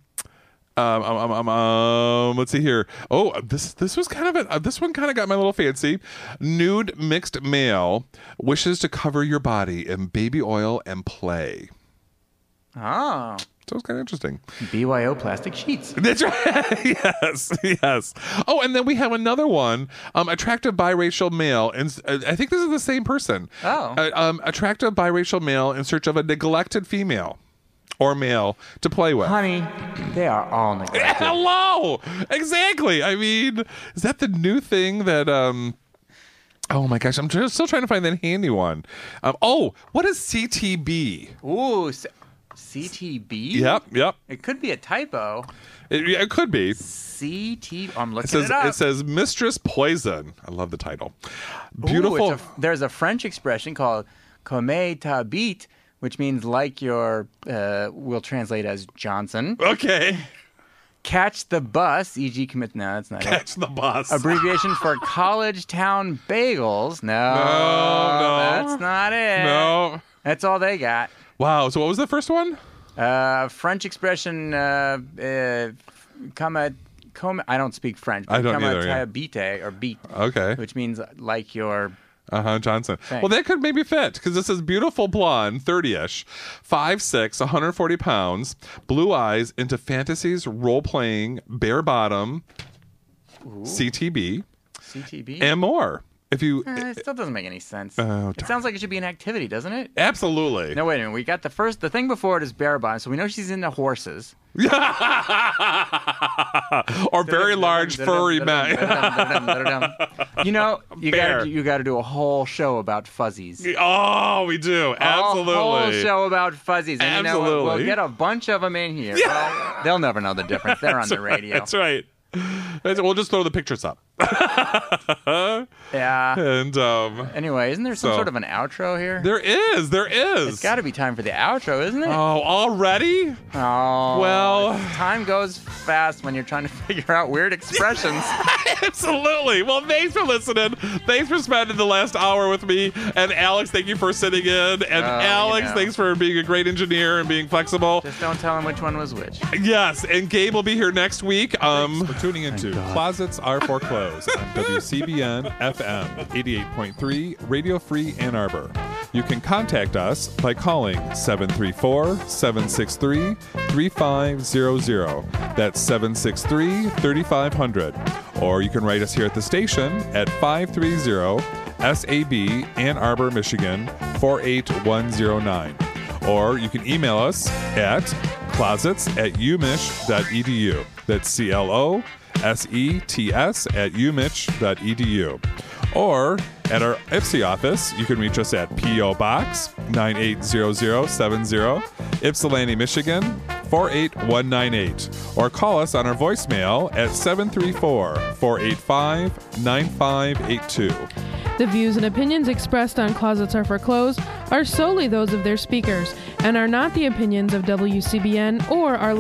um, um, um, um, um, let's see here. Oh, this this was kind of a uh, this one kind of got my little fancy. Nude mixed male wishes to cover your body in baby oil and play. Oh. So it's kind of interesting. BYO plastic sheets. That's right. yes, yes. Oh, and then we have another one. Um, attractive biracial male, and uh, I think this is the same person. Oh. Uh, um, attractive biracial male in search of a neglected female or male to play with. Honey, they are all neglected. Hello. Exactly. I mean, is that the new thing that um? Oh my gosh, I'm just still trying to find that handy one. Um, oh, what is CTB? Ooh, s- CTB? Yep, yep. It could be a typo. It, it could be. CT. I'm looking It says it up. it says Mistress Poison. I love the title. Ooh, Beautiful. it's a- there's a French expression called "comme ta bite," which means like your. Uh, we'll translate as Johnson. okay. Catch the bus, e.g., commit. No, that's not it. Catch the bus. Abbreviation for college town bagels. No, no. that's not it. No. that's all they got. Wow. So what was the first one? Uh, French expression, uh, uh, come a, come, I don't speak French. But I don't come either, yeah. bite or beat, Okay. which means like your. Uh huh. Johnson. Thanks. Well, that could maybe fit because this is beautiful blonde, 30 ish, 5'6, 140 pounds, blue eyes, into fantasies, role playing, bare bottom, CTB, CTB. and more. if you Uh, it still doesn't make any sense. Oh, it sounds like it should be an activity, doesn't it? absolutely. No, wait a minute. We got the first, the thing before it is bare bottom, so we know she's into horses. or very large furry men. you know, you got you got to do a whole show about fuzzies. oh, we do absolutely. A whole show about fuzzies, and you know we'll get a bunch of them in here. Well, they'll never know the difference. They're on the radio. That's right. We'll just throw the pictures up. Yeah. And um, Anyway, isn't there some So- sort of an outro here? there is, there is. It's got to be time for the outro, isn't it? Oh, already? Oh, Well- time goes fast when you're trying to figure out weird expressions. Absolutely. Well, thanks for listening. Thanks for spending the last hour with me. And Alex, thank you for sitting in. And Oh, you Alex, know. thanks for being a great engineer and being flexible. Just don't tell him which one was which. Yes, and Gabe will be here next week. Um, for tuning into Closets Are for Clothes on WCBN FM 88.3 Radio Free Ann Arbor. You can contact us by calling 734 763 3500. That's 763 3500. Or you can write us here at the station at 530 SAB Ann Arbor, Michigan 48109. Or you can email us at closets at umich.edu. That's C L O S E T S at umich.edu. Or at our Ypsi office, you can reach us at P.O. Box 980070, Ypsilanti, Michigan 48198. Or call us on our voicemail at 734 485 9582. The views and opinions expressed on Closets Are for Clothes are solely those of their speakers and are not the opinions of WCBN or our